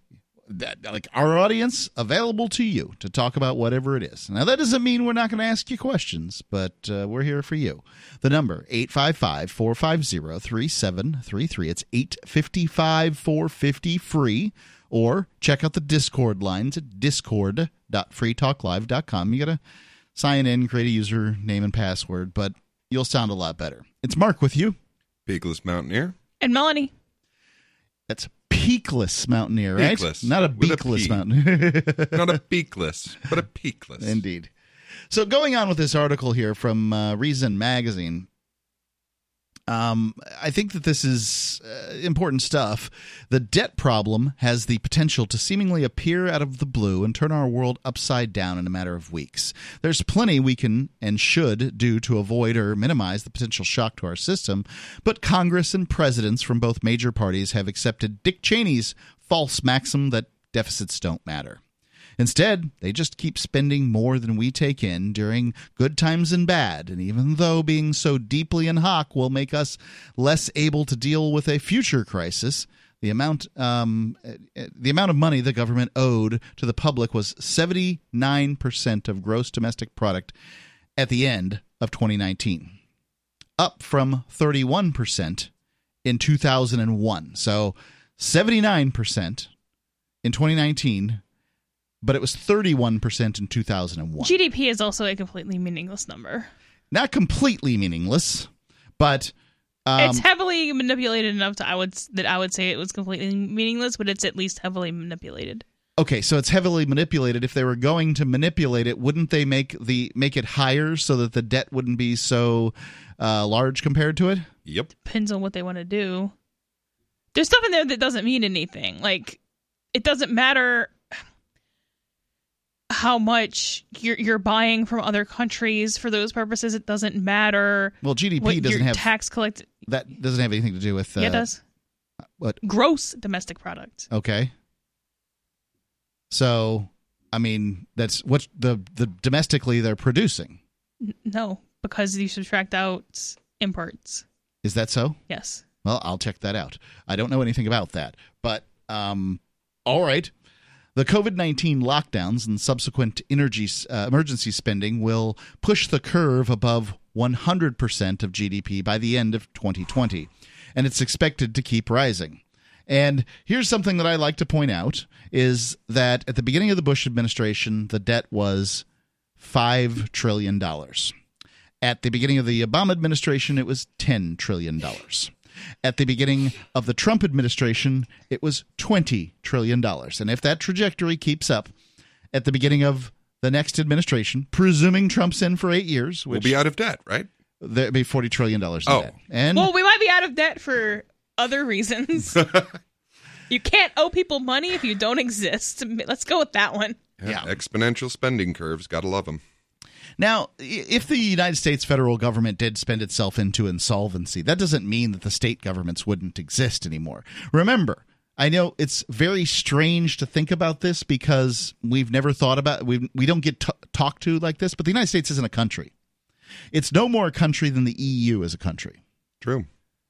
that, like our audience available to you to talk about whatever it is. Now that doesn't mean we're not going to ask you questions, but uh, we're here for you. The number 855-450-3733. It's 855-450 free or check out the Discord lines at discord.freetalklive.com. You got to sign in, create a username and password, but you'll sound a lot better. It's Mark with you. Beagless Mountaineer. And Melanie. That's peakless mountaineer, right? Peakless. Not a With a beakless P. mountaineer. Not a beakless, but a peakless. Indeed. So going on with this article here from uh, Reason Magazine, um, I think that this is uh, important stuff. The debt problem has the potential to seemingly appear out of the blue and turn our world upside down in a matter of weeks. There's plenty we can and should do to avoid or minimize the potential shock to our system, but Congress and presidents from both major parties have accepted Dick Cheney's false maxim that deficits don't matter. Instead, they just keep spending more than we take in during good times and bad, and even though being so deeply in hock will make us less able to deal with a future crisis, the amount um, the amount of money the government owed to the public was 79% of gross domestic product at the end of 2019, up from 31% in 2001. So 79% in 2019 but it was 31% in 2001. GDP is also a completely meaningless number. Not completely meaningless, but um, it's heavily manipulated enough to I would that I would say it was completely meaningless, but it's at least heavily manipulated. okay, so it's heavily manipulated. If they were going to manipulate it, wouldn't they make the make it higher so that the debt wouldn't be so uh, large compared to it? Yep. Depends on what they want to do. There's stuff in there that doesn't mean anything. Like it doesn't matter how much you're you're buying from other countries for those purposes. It doesn't matter. Well, GDP what doesn't your have tax collect. that doesn't have anything to do with uh, yeah, it does. What? Gross domestic product. Okay. So, I mean, that's what the the domestically they're producing. No, because you subtract out imports. Is that so? Yes. Well, I'll check that out. I don't know anything about that, but um, all right. The COVID 19 lockdowns and subsequent energy, uh, emergency spending will push the curve above 100% of GDP by the end of 2020, and it's expected to keep rising. And here's something that I like to point out is that at the beginning of the Bush administration, the debt was $5 trillion. At the beginning of the Obama administration, it was $10 trillion. At the beginning of the Trump administration, it was $20 trillion. And if that trajectory keeps up at the beginning of the next administration, presuming Trump's in for eight years, We'll be out of debt, right? there'd be $40 trillion in Oh. debt. And Well, we might be out of debt for other reasons. you can't owe people money if you don't exist. Let's go with that one. Yeah. Exponential spending curves. Gotta love them. Now, if the United States federal government did spend itself into insolvency, that doesn't mean that the state governments wouldn't exist anymore. Remember, I know it's very strange to think about this because we've never thought about we we don't get t- talked to like this, but the United States isn't a country. It's no more a country than the EU is a country. True.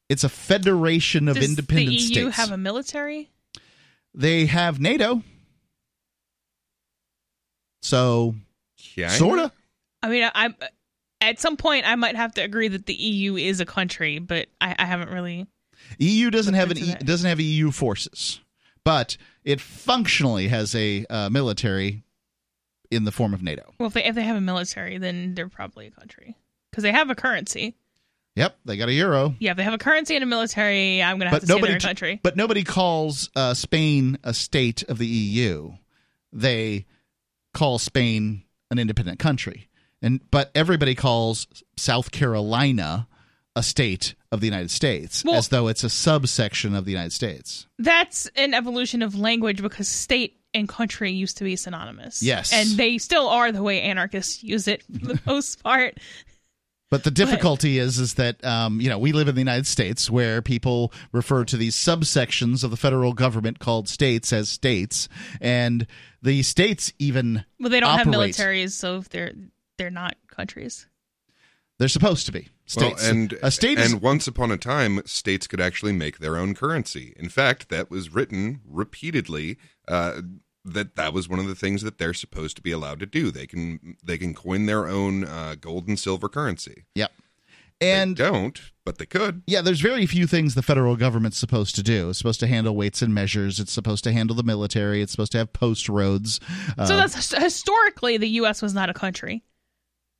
It's a federation of Does independent the EU states. have a military? they have NATO. So, Yeah. sort of. I mean, I, I'm at some point I might have to agree that the EU is a country, but I, I haven't really. EU doesn't have an e, doesn't have EU forces, but it functionally has a uh, military in the form of NATO. Well, if they if they have a military, then they're probably a country because they have a currency. Yep, they got a euro, Yeah, if they have a currency and a military, I'm gonna have but to say they're a country. but nobody calls uh, Spain a state of the EU. They call Spain an independent country, and but everybody calls South Carolina a state of the United States, Well- as though it's a subsection of the United States. That's an evolution of language because state and country used to be synonymous. Yes. and they still are the way anarchists use it for the most part. But the difficulty is, is that um, you know we live in the United States where people refer to these subsections of the federal government called states as states, and the states even Well, they don't have militaries, so if they're they're not countries. They're supposed to be states. Well, and a state is once upon a time, states could actually make their own currency. In fact, that was written repeatedly. Uh, that that was one of the things that they're supposed to be allowed to do. They can they can coin their own uh, gold and silver currency. yep. And they don't, but they could. yeah, there's very few things the federal government's supposed to do. It's supposed to handle weights and measures. It's supposed to handle the military. It's supposed to have post roads. Uh, So that's historically the U.S. was not a country.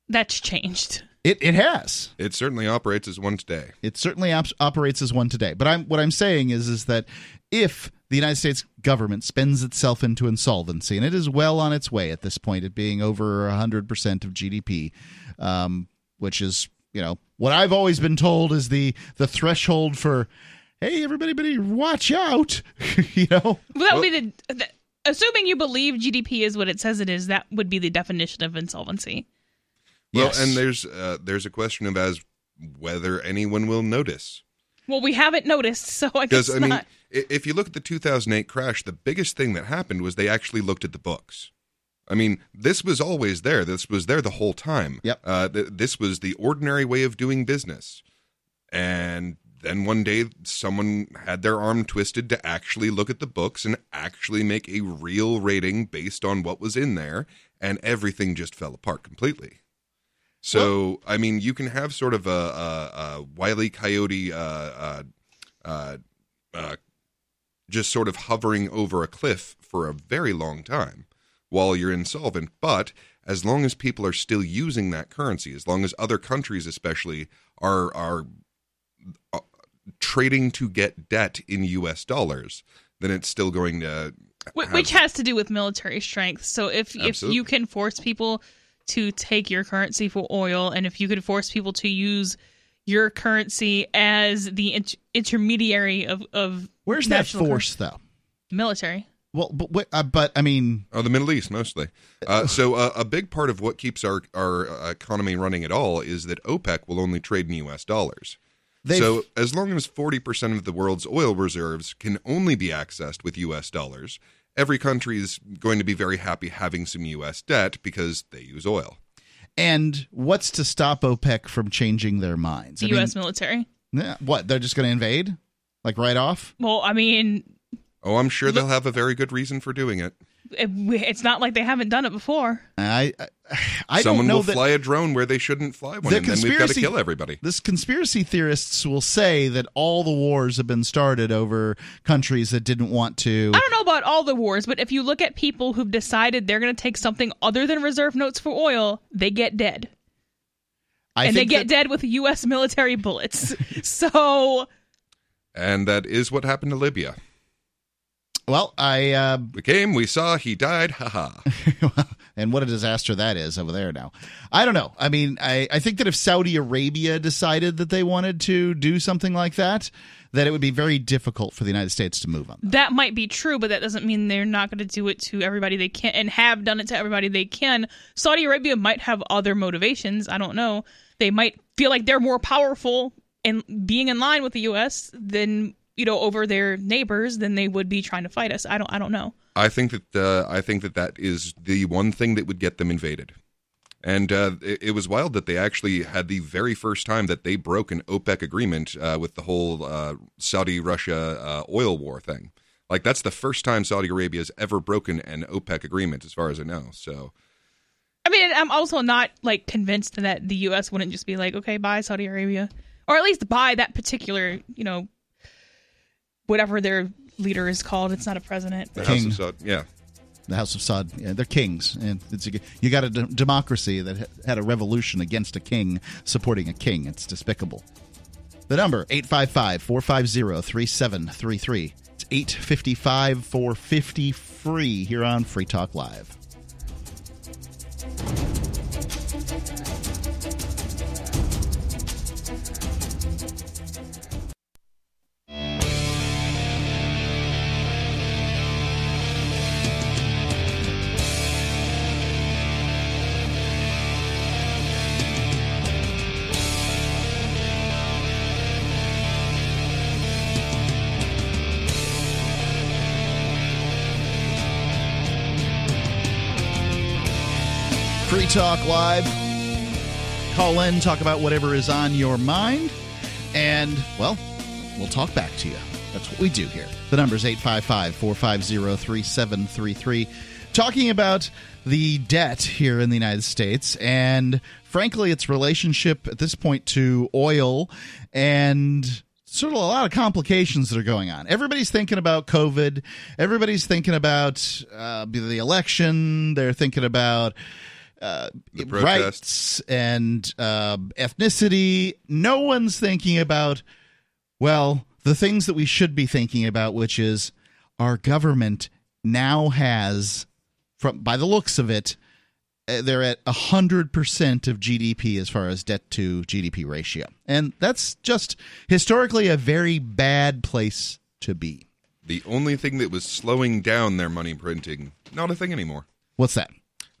That's changed. it. It has. It certainly operates as one today. It certainly op- operates as one today. But I'm what I'm saying is is that if the United States government spends itself into insolvency, and it is well on its way at this point, at being over 100 percent of GDP, um, which is you know what I've always been told is the the threshold for hey everybody, everybody watch out, you know. Well, that would be the, the. Assuming you believe GDP is what it says it is, that would be the definition of insolvency. Well, Yes. and there's uh, there's a question of as whether anyone will notice. Well, we haven't noticed, so I guess I mean, not. i- if you look at the 2008 crash, the biggest thing that happened was they actually looked at the books. I mean, this was always there. This was there the whole time. Yep. Uh, th- this was the ordinary way of doing business. And then one day, someone had their arm twisted to actually look at the books and actually make a real rating based on what was in there, and everything just fell apart completely. So, I mean, you can have sort of a, a, a wily coyote, uh, uh, uh, uh, just sort of hovering over a cliff for a very long time while you're insolvent. But as long as people are still using that currency, as long as other countries, especially, are are uh, trading to get debt in U.S. dollars, then it's still going to. Have- which has to do with military strength. So if if you can force people to take your currency for oil, and if you could force people to use your currency as the int- intermediary of of Where's that national cur- force though? military. Well, but, wait, uh, but I mean, Oh, the Middle East mostly. Uh, so uh, a big part of what keeps our our uh, economy running at all is that OPEC will only trade in U.S. dollars. They've- So as long as forty percent of the world's oil reserves can only be accessed with U.S. dollars, every country is going to be very happy having some U.S. debt because they use oil. and what's to stop OPEC from changing their minds? The I mean, U.S. military. yeah, what they're just going to invade, like right off? Well, I mean, Oh, I'm sure they'll have a very good reason for doing it. It, it's not like they haven't done it before. I I, I Someone don't know will that fly a drone where they shouldn't fly one, The and then we've got to kill everybody. this conspiracy theorists will say that all the wars have been started over countries that didn't want to. I don't know about all the wars, but if you look at people who've decided they're going to take something other than reserve notes for oil, they get dead. I and they get that- dead with U.S. military bullets. so And that is what happened to Libya. Well, I uh, We came, we saw, he died, haha. and what a disaster that is over there now. I don't know. I mean, I, I think that if Saudi Arabia decided that they wanted to do something like that, that it would be very difficult for the United States to move on. That might be true, but that doesn't mean they're not going to do it to everybody they can and have done it to everybody they can. Saudi Arabia might have other motivations. I don't know. They might feel like they're more powerful in being in line with the U.S. than you know over their neighbors than they would be trying to fight us. I don't. I don't know. I think that uh, I think that that is the one thing that would get them invaded. And uh, it, it, was wild that they actually had the very first time that they broke an OPEC agreement uh, with the whole uh, Saudi Russia uh, oil war thing. Like that's the first time Saudi Arabia has ever broken an OPEC agreement, as far as I know. So, I mean, I'm also not like convinced that the U.S. wouldn't just be like, okay, bye Saudi Arabia, or at least buy that particular, you know, whatever their leader is called. It's not a president. The House of Saud, yeah the House of Saud. Yeah, they're kings, and it's a, you got a d- democracy that had a revolution against a king supporting a king. It's despicable. The number 855-450-3733. It's 855 450 free here on Free Talk Live. Free Talk Live. Call in, talk about whatever is on your mind, and, well, we'll talk back to you. That's what we do here. The number is 855 450 3733. Talking about the debt here in the United States and, frankly, its relationship at this point to oil and sort of a lot of complications that are going on. Everybody's thinking about COVID. Everybody's thinking about uh, the election. They're thinking about uh, rights and uh, ethnicity. No one's thinking about, well, the things that we should be thinking about, which is our government now has, from by the looks of it, uh, they're at 100% of GDP as far as debt to GDP ratio. And that's just historically a very bad place to be. The only thing that was slowing down their money printing, not a thing anymore. What's that?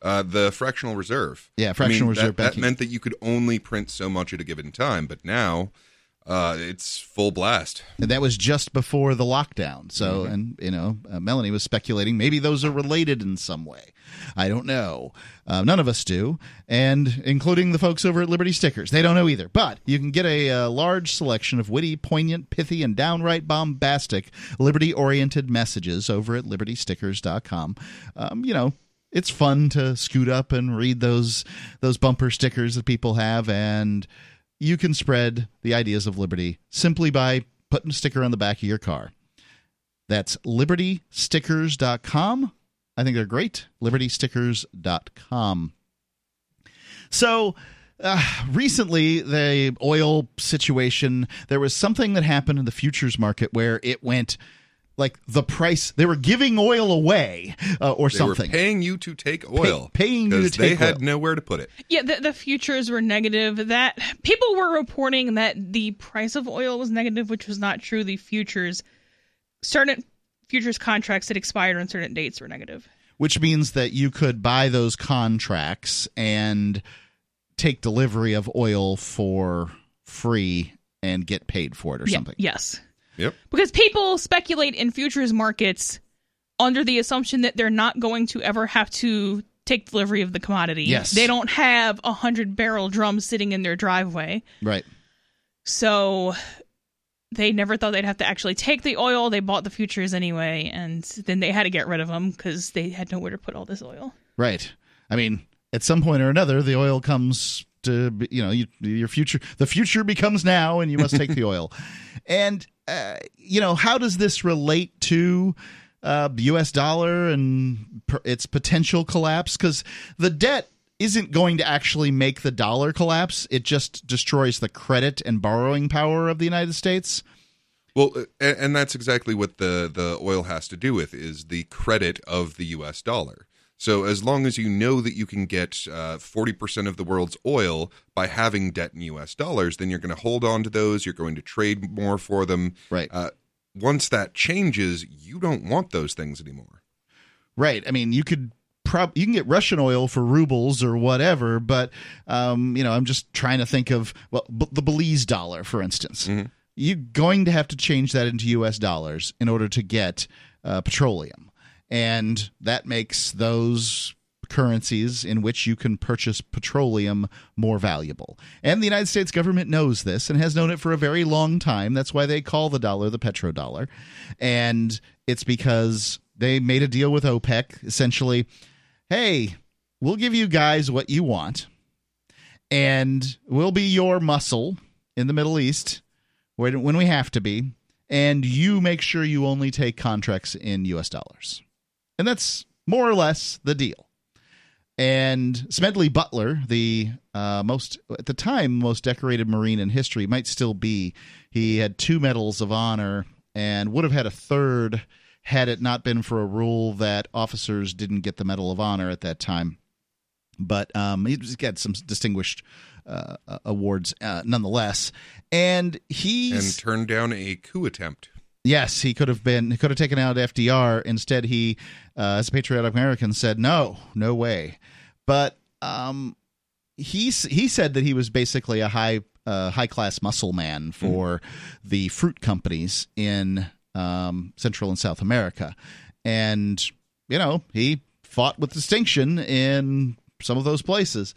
Uh, the fractional reserve. Yeah, fractional I mean, reserve. That, that, meant that you could only print so much at a given time, but now uh, it's full blast. And that was just before the lockdown. So, mm-hmm. and you know, uh, Melanie was speculating maybe those are related in some way. I don't know. Uh, none of us do, and including the folks over at Liberty Stickers, they don't know either. But you can get a, a uh, large selection of witty, poignant, pithy, and downright bombastic liberty-oriented messages over at LibertyStickers.com. Um, you know it's fun to scoot up and read those those bumper stickers that people have and you can spread the ideas of liberty simply by putting a sticker on the back of your car. That's libertystickers.com. I think they're great. libertystickers.com. So, uh, recently, the oil situation, there was something that happened in the futures market where it went like the price they were giving oil away uh, or they something. paying you to take oil, Pay, paying you to take. Oil. They oil. had nowhere to put it. Yeah, the, the futures were negative. That people were reporting that the price of oil was negative, which was not true. The futures, certain futures contracts that expired on certain dates were negative. Which means that you could buy those contracts and take delivery of oil for free and get paid for it or yeah, something. Yes. Yep. Because people speculate in futures markets under the assumption that they're not going to ever have to take delivery of the commodity. Yes. They don't have a hundred barrel drum sitting in their driveway. Right. So they never thought they'd have to actually take the oil. They bought the futures anyway, and then they had to get rid of them because they had nowhere to put all this oil. Right. I mean, at some point or another, the oil comes to you know you, your future. The future becomes now, and you must take the oil. And uh, you know, how does this relate to uh, U.S. dollar and per- its potential collapse? Because the debt isn't going to actually make the dollar collapse. It just destroys the credit and borrowing power of the United States. Well, and that's exactly what the the oil has to do with is the credit of the U.S. dollar. So as long as you know that you can get uh, forty percent of the world's oil by having debt in U.S. dollars, then you're going to hold on to those. You're going to trade more for them. Right. Uh, once that changes, you don't want those things anymore. Right. I mean, you could prob you can get Russian oil for rubles or whatever, but um, you know, I'm just trying to think of well, b- the Belize dollar, for instance. You're going to have to change that into U.S. dollars in order to get uh, petroleum, and that makes those currencies in which you can purchase petroleum more valuable. And the United States government knows this and has known it for a very long time. That's why they call the dollar the petrodollar. And it's because they made a deal with OPEC essentially, hey, we'll give you guys what you want and we'll be your muscle in the Middle East when we have to be and you make sure you only take contracts in US dollars. And that's more or less the deal and Smedley Butler, the uh, most at the time most decorated Marine in history, might still be. He had two medals of honor and would have had a third had it not been for a rule that officers didn't get the Medal of Honor at that time. But um, he's got some distinguished uh, awards uh, nonetheless, and he and turned down a coup attempt. Yes, he could have been. He could have taken out FDR. Instead, he, uh, as a patriotic American, said, "No, no way." But um, he he said that he was basically a high uh, high class muscle man for the fruit companies in um, Central and South America, and you know he fought with distinction in some of those places.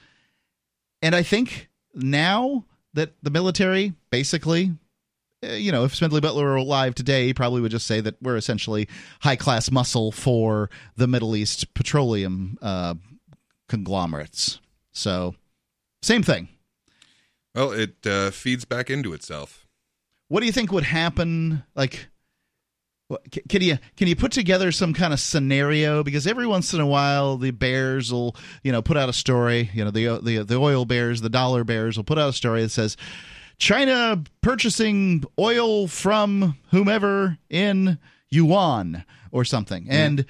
And I think now that the military basically you know, if Smedley Butler were alive today, he probably would just say that we're essentially high class muscle for the Middle East petroleum uh, conglomerates. So, same thing. Well, it uh, feeds back into itself. What do you think would happen? Like, can you can you put together some kind of scenario? Because every once in a while, the bears will you know put out a story. You know, the the the oil bears, the dollar bears will put out a story that says China purchasing oil from whomever in yuan or something. And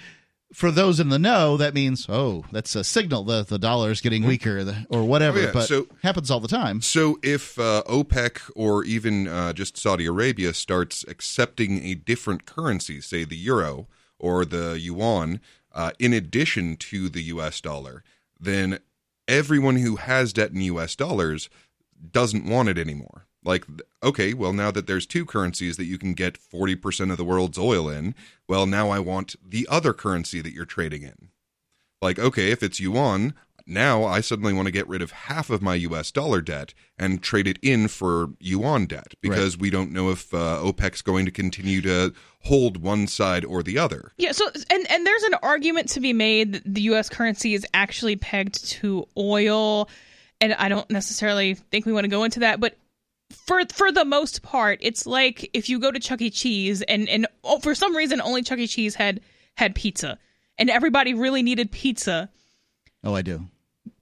for those in the know, that means oh, that's a signal that the dollar is getting weaker or whatever. Oh, yeah. But So- happens all the time. So if uh, OPEC or even uh, just Saudi Arabia starts accepting a different currency, say the euro or the yuan, uh, in addition to the U.S. dollar, then everyone who has debt in U.S. dollars doesn't want it anymore. Like, okay, well, now that there's two currencies that you can get 40% of the world's oil in, well, now I want the other currency that you're trading in. Like, okay, if it's yuan, now I suddenly want to get rid of half of my US dollar debt and trade it in for yuan debt because we don't know if uh, OPEC's going to continue to hold one side or the other. Yeah, so and and there's an argument to be made that the US currency is actually pegged to oil and I don't necessarily think we want to go into that, but for for the most part, it's like if you go to Chuck E. Cheese and and oh, for some reason only Chuck E. Cheese had had pizza and everybody really needed pizza. Oh, I do.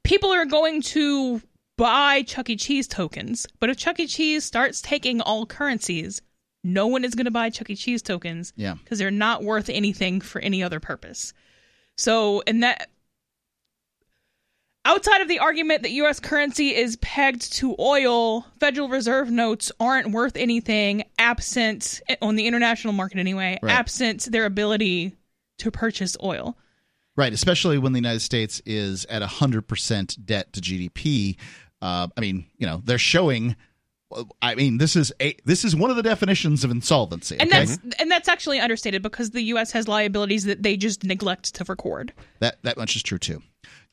People are going to buy Chuck E. Cheese tokens, but if Chuck E. Cheese starts taking all currencies, no one is going to buy Chuck E. Cheese tokens Yeah. because they're not worth anything for any other purpose. So, and that outside of the argument that US currency is pegged to oil, Federal Reserve notes aren't worth anything absent on the international market anyway, Right. absent their ability to purchase oil. Right, especially when the United States is at 100% debt to GDP. Uh, I mean, you know, they're showing I mean, this is a this is one of the definitions of insolvency. And okay? that's and that's actually understated because the US has liabilities that they just neglect to record. That that much is true too.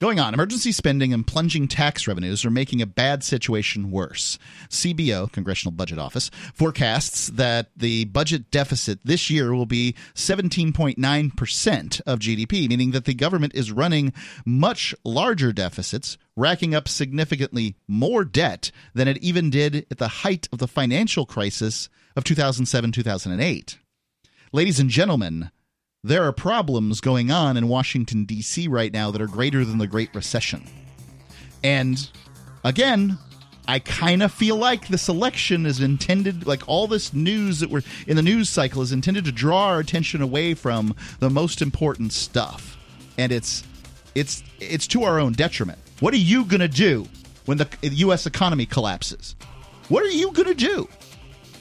Going on, emergency spending and plunging tax revenues are making a bad situation worse. CBO, Congressional Budget Office, forecasts that the budget deficit this year will be 17.9% of GDP, meaning that the government is running much larger deficits, racking up significantly more debt than it even did at the height of the financial crisis of 2007 2008. Ladies and gentlemen, there are problems going on in Washington, D.C. right now that are greater than the Great Recession. And again, I kind of feel like this election is intended, like all this news that we're in the news cycle is intended to draw our attention away from the most important stuff. And it's it's it's to our own detriment. What are you going to do when the U.S. economy collapses? What are you going to do?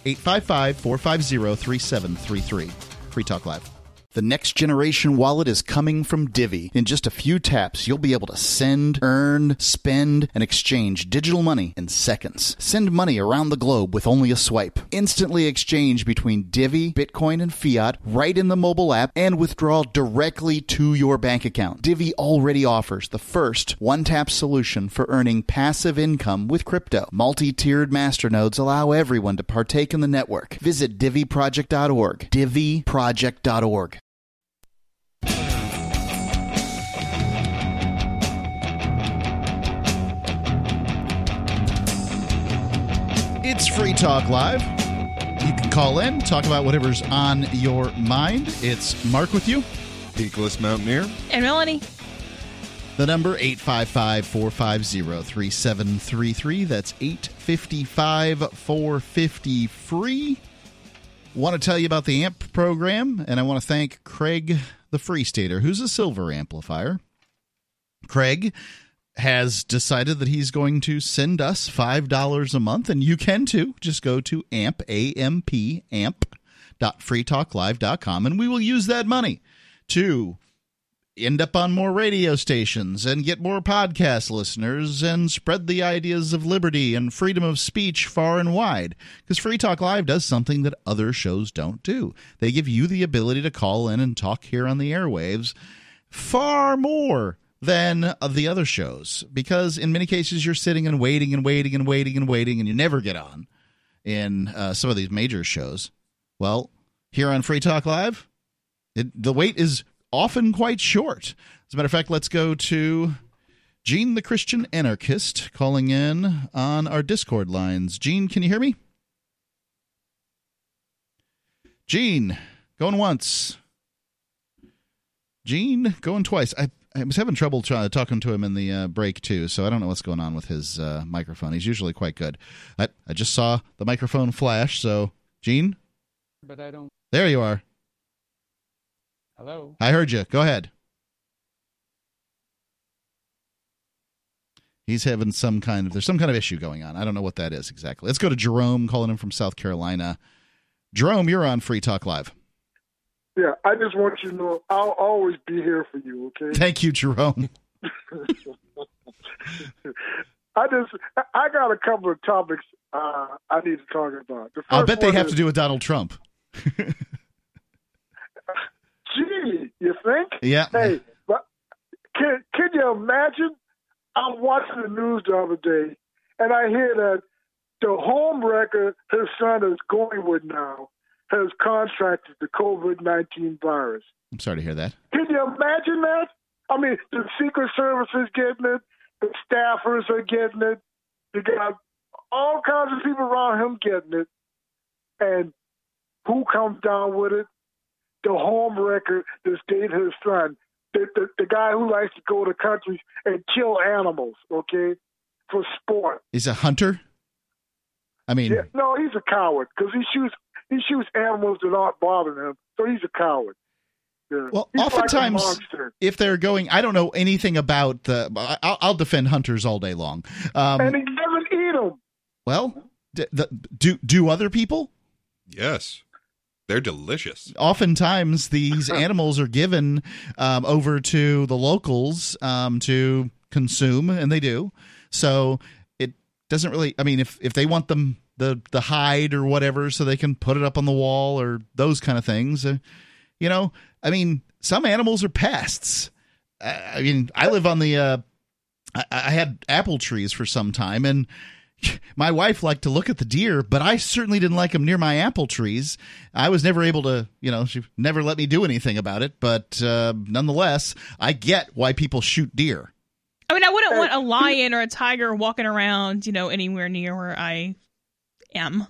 855 450 3733. Free Talk Live. The next generation wallet is coming from Divi. In just a few taps, you'll be able to send, earn, spend, and exchange digital money in seconds. Send money around the globe with only a swipe. Instantly exchange between Divi, Bitcoin, and fiat right in the mobile app and withdraw directly to your bank account. Divi already offers the first one tap solution for earning passive income with crypto. Multi tiered masternodes allow everyone to partake in the network. Visit diviproject.org. diviproject.org. It's Free Talk Live. You can call in, talk about whatever's on your mind. It's Mark with you. Peakless Mountaineer. And Melanie. The number 855-450-3733. That's 855-450 free. Want to tell you about the AMP program, and I want to thank Craig the Free Stater, who's a silver amplifier. Craig has decided that he's going to send us $5 a month, and you can too. Just go to amp, A-M-P, amp.freetalklive.com, and we will use that money to end up on more radio stations and get more podcast listeners and spread the ideas of liberty and freedom of speech far and wide. Because Free Talk Live does something that other shows don't do. They give you the ability to call in and talk here on the airwaves far more than the other shows because in many cases you're sitting and waiting and waiting and waiting and waiting and you never get on in uh, some of these major shows. Well, here on Free Talk Live, it, the wait is often quite short. As a matter of fact, let's go to Gene the Christian Anarchist calling in on our Discord lines. Gene, can you hear me? Gene, going once. Gene, going twice. I I was having trouble talking to him in the uh, break too, so I don't know what's going on with his uh, microphone. He's usually quite good. I I just saw the microphone flash. So, Gene, but I don't. There you are. Hello. I heard you. Go ahead. He's having some kind of there's some kind of issue going on. I don't know what that is exactly. Let's go to Jerome calling him from South Carolina. Jerome, you're on Free Talk Live. Yeah, I just want you to know I'll always be here for you. Okay. Thank you, Jerome. I just I got a couple of topics uh, I need to talk about. I'll bet they have is, to do with Donald Trump. Gee, you think? Yeah. Hey, but can can you imagine? I'm watching the news the other day, and I hear that the home wrecker his son is going with now has contracted the COVID 19 virus. I'm sorry to hear that. Can you imagine that? I mean, the Secret Service is getting it, the staffers are getting it, you got all kinds of people around him getting it. And who comes down with it? The home wrecker that's dated his son. The, the, the guy who likes to go to countries and kill animals, okay, for sport. Is a hunter? I mean, yeah, no, he's a coward because he shoots he shoots animals that aren't bothering him, so he's a coward. Yeah. Well, he's oftentimes, like if they're going, I don't know anything about the. I'll, I'll defend hunters all day long. Um, and he doesn't eat them. Well, d- the, do do other people? Yes. They're delicious. Oftentimes, these animals are given um, over to the locals um, to consume, and they do. So it doesn't really. I mean, if if they want them the the hide or whatever, so they can put it up on the wall or those kind of things. Uh, you know, I mean, some animals are pests. Uh, I mean, I live on the. Uh, I, I had apple trees for some time, and my wife liked to look at the deer, but I certainly didn't like them near my apple trees. I was never able to, you know, she never let me do anything about it. But uh, nonetheless, I get why people shoot deer. I mean, I wouldn't want a lion or a tiger walking around, you know, anywhere near where I am.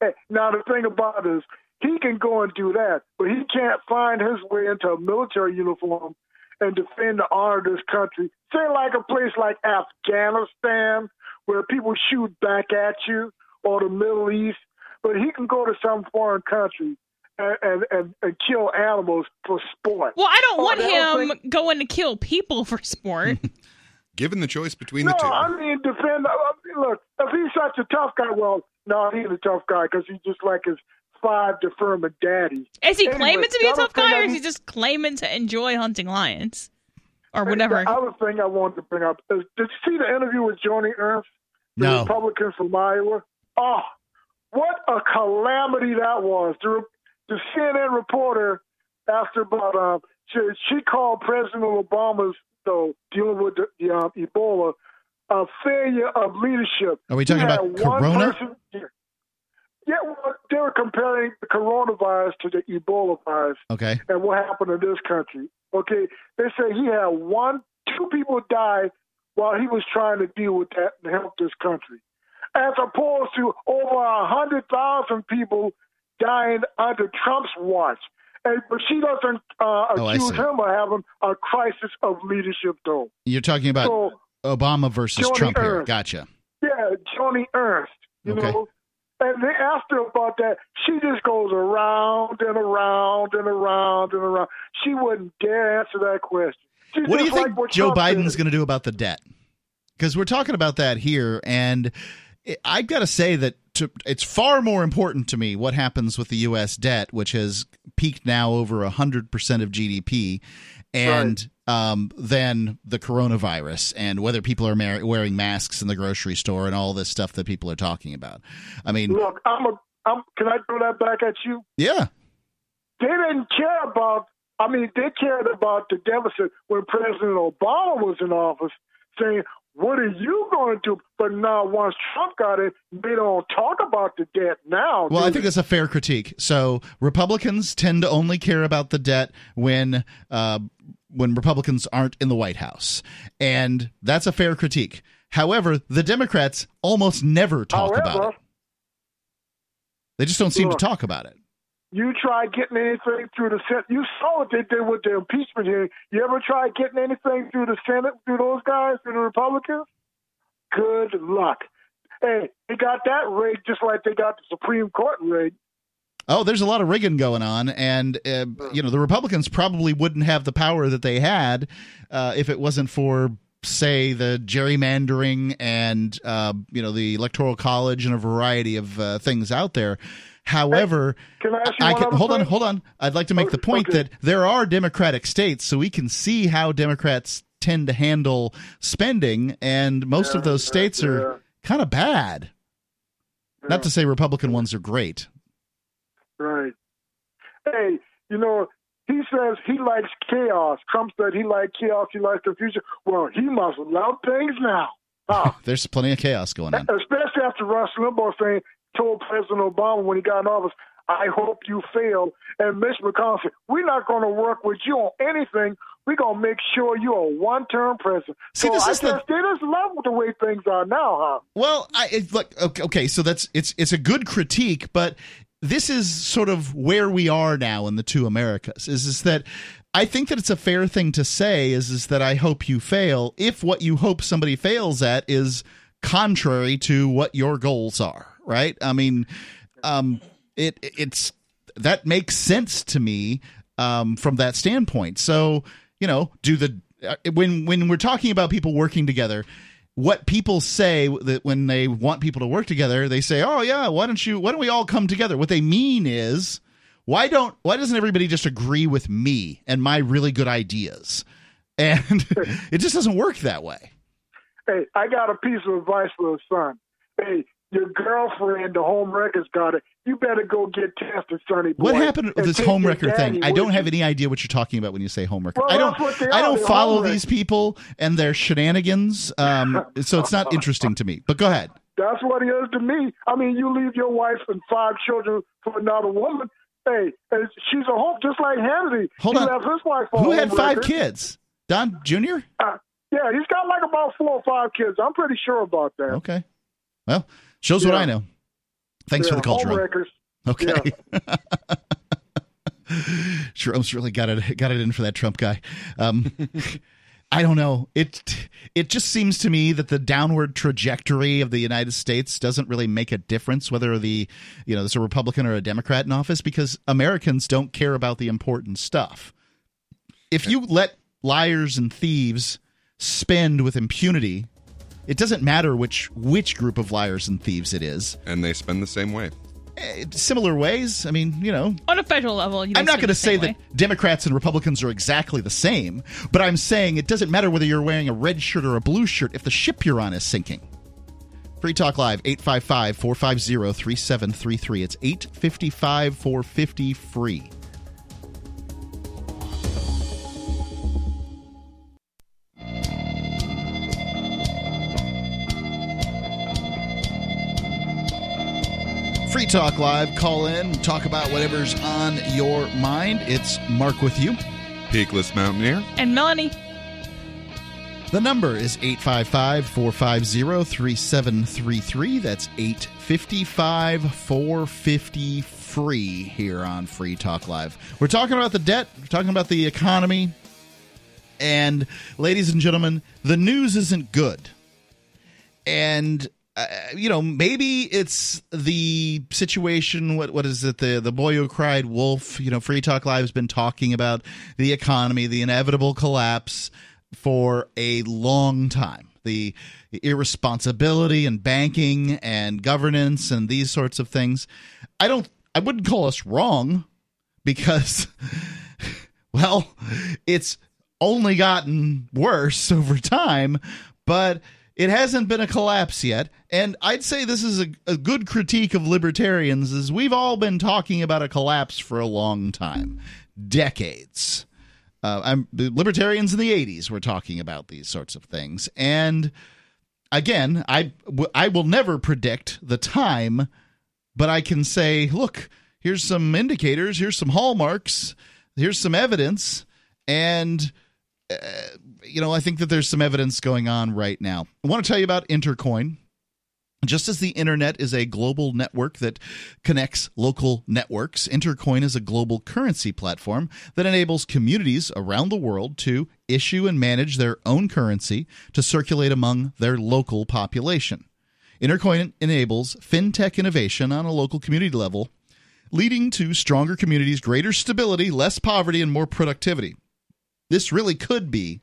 Hey, now the thing about it is, he can go and do that, but he can't find his way into a military uniform and defend the honor of this country. Say like a place like Afghanistan, where people shoot back at you, or the Middle East, but he can go to some foreign country and, and, and, and kill animals for sport. Well, I don't Oh, want they don't him think- going to kill people for sport. Given the choice between no, the two, I mean defend. I mean, look, if he's such a tough guy, well, no, he's a tough guy because he's just like his five deferment daddy. Is he Anyway, claiming to be a tough guy, or is he just claiming to enjoy hunting lions or whatever? The other thing I wanted to bring up is did you see the interview with Joni Ernst, the No. Republican from Iowa? Oh, what a calamity that was. The, the CNN reporter asked her about um, she, she called President Obama's so dealing with the, um, Ebola a failure of leadership. Are we talking about Corona? person- yeah, yeah, well, they were comparing the coronavirus to the Ebola virus Okay. and what happened in this country. Okay, they say he had one, two people die while he was trying to deal with that and help this country, as opposed to over a hundred thousand people dying under Trump's watch. And, but she doesn't uh, Oh, accuse him of having a crisis of leadership, though. You're talking about So Obama versus Joni Trump here. Gotcha. yeah, Joni Ernst, you Okay. know. And they asked her about that. She just goes around and around and around and around. She wouldn't dare answer that question. She's What do you think like Joe Trump Biden's going to do about the debt? Because we're talking about that here, and I've got to say that to, it's far more important to me what happens with the U.S. debt, which has peaked now over hundred percent of GDP, and um, than the coronavirus and whether people are mar- wearing masks in the grocery store and all this stuff that people are talking about. I mean, Look, I'm a. I'm, can I throw that back at you? yeah, They didn't care about. I mean, they cared about the deficit when President Obama was in office, saying, "What are you going to do?" But now, once Trump got in, they don't talk about the debt now. Well, I think that's a fair critique. So Republicans tend to only care about the debt when uh, when Republicans aren't in the White House, and that's a fair critique. However, the Democrats almost never talk about it. They just don't seem Look. to talk about it. You try getting anything through the Senate. You saw what they did with the impeachment hearing. You ever try getting anything through the Senate, through those guys, through the Republicans? Good luck. Hey, they got that rigged just like they got the Supreme Court rigged. Oh, there's a lot of rigging going on, and uh, you know the Republicans probably wouldn't have the power that they had uh, if it wasn't for, say, the gerrymandering and uh, you know the electoral college and a variety of uh, things out there. However, Can I ask you I can hold on, hold on. I'd like to make the point okay. that there are Democratic states, so we can see how Democrats tend to handle spending, and most of those states are kind of bad. Not to say Republican ones are great. Right. Hey, you know, he says he likes chaos. Trump said he likes chaos, he likes confusion. Well, he must love things now. There's plenty of chaos going on. Especially after Rush Limbaugh saying, told President Obama when he got in office, I hope you fail. And Mitch McConnell said, We're not going to work with you on anything. We're going to make sure you're a one term president. See, so this I is the- they just love the way things are now, huh? Well, I look okay, okay. So that's it's it's a good critique, but this is sort of where we are now in the two Americas. Is is that I think that it's a fair thing to say is is that I hope you fail if what you hope somebody fails at is contrary to what your goals are, right? I mean, um, it it's that makes sense to me um, from that standpoint. So you know, do the uh, when when we're talking about people working together, what people say that when they want people to work together, they say, "Oh yeah, why don't you? Why don't we all come together?" What they mean is, why don't why doesn't everybody just agree with me and my really good ideas? And it just doesn't work that way. Hey, I got a piece of advice for a son. Hey, your girlfriend, the home records got it. You better go get tested, Sonny boy. What happened with this home daddy thing? I don't have any idea what you're talking about when you say home record. Well, I don't. that's what they I don't follow these people and their shenanigans. Um, so it's not interesting to me. But go ahead. That's what it is to me. I mean, you leave your wife and five children for another woman. Hey, and she's a home just like Hannity. Hold he on. left his wife Who had five record. kids? Don Jr. Uh, yeah, he's got like about four or five kids. I'm pretty sure about that. Okay. Well, shows what I know. Thanks for the Ron. records. Okay. Jerome's really got it got it in for that Trump guy. Um, I don't know. It it just seems to me that the downward trajectory of the United States doesn't really make a difference whether the you know there's a Republican or a Democrat in office because Americans don't care about the important stuff. If you let liars and thieves spend with impunity, it doesn't matter which which group of liars and thieves it is. And they spend the same way. Eh, Similar ways. I mean, you know, On a federal level, you I'm not going going to say that Democrats and Republicans are exactly the same, but I'm saying it doesn't matter whether you're wearing a red shirt or a blue shirt if the ship you're on is sinking. Free Talk Live, 855 450 3733. It's 855 450 free. Free Talk Live. Call in, talk about whatever's on your mind. It's Mark with you. Peakless Mountaineer. And Melanie, The number is 855 450 3733. That's 855 450 free here on Free Talk Live. We're talking about the debt, we're talking about the economy. And, ladies and gentlemen, the news isn't good. And uh, you know, maybe it's the situation. What what is it? The the boy who cried wolf. You know, Free Talk Live has been talking about the economy, the inevitable collapse for a long time. The irresponsibility in banking and governance and these sorts of things. I don't. I wouldn't call us wrong because, well, it's only gotten worse over time, but it hasn't been a collapse yet. And I'd say this is a, a good critique of libertarians is we've all been talking about a collapse for a long time. Decades. Uh, I'm the libertarians in the 80s were talking about these sorts of things. And again, I w- I will never predict the time, but I can say, look, here's some indicators, here's some hallmarks, here's some evidence, and uh, you know, I think that there's some evidence going on right now. I want to tell you about Intercoin. Just as the internet is a global network that connects local networks, Intercoin is a global currency platform that enables communities around the world to issue and manage their own currency to circulate among their local population. Intercoin enables fintech innovation on a local community level, leading to stronger communities, greater stability, less poverty, and more productivity. This really could be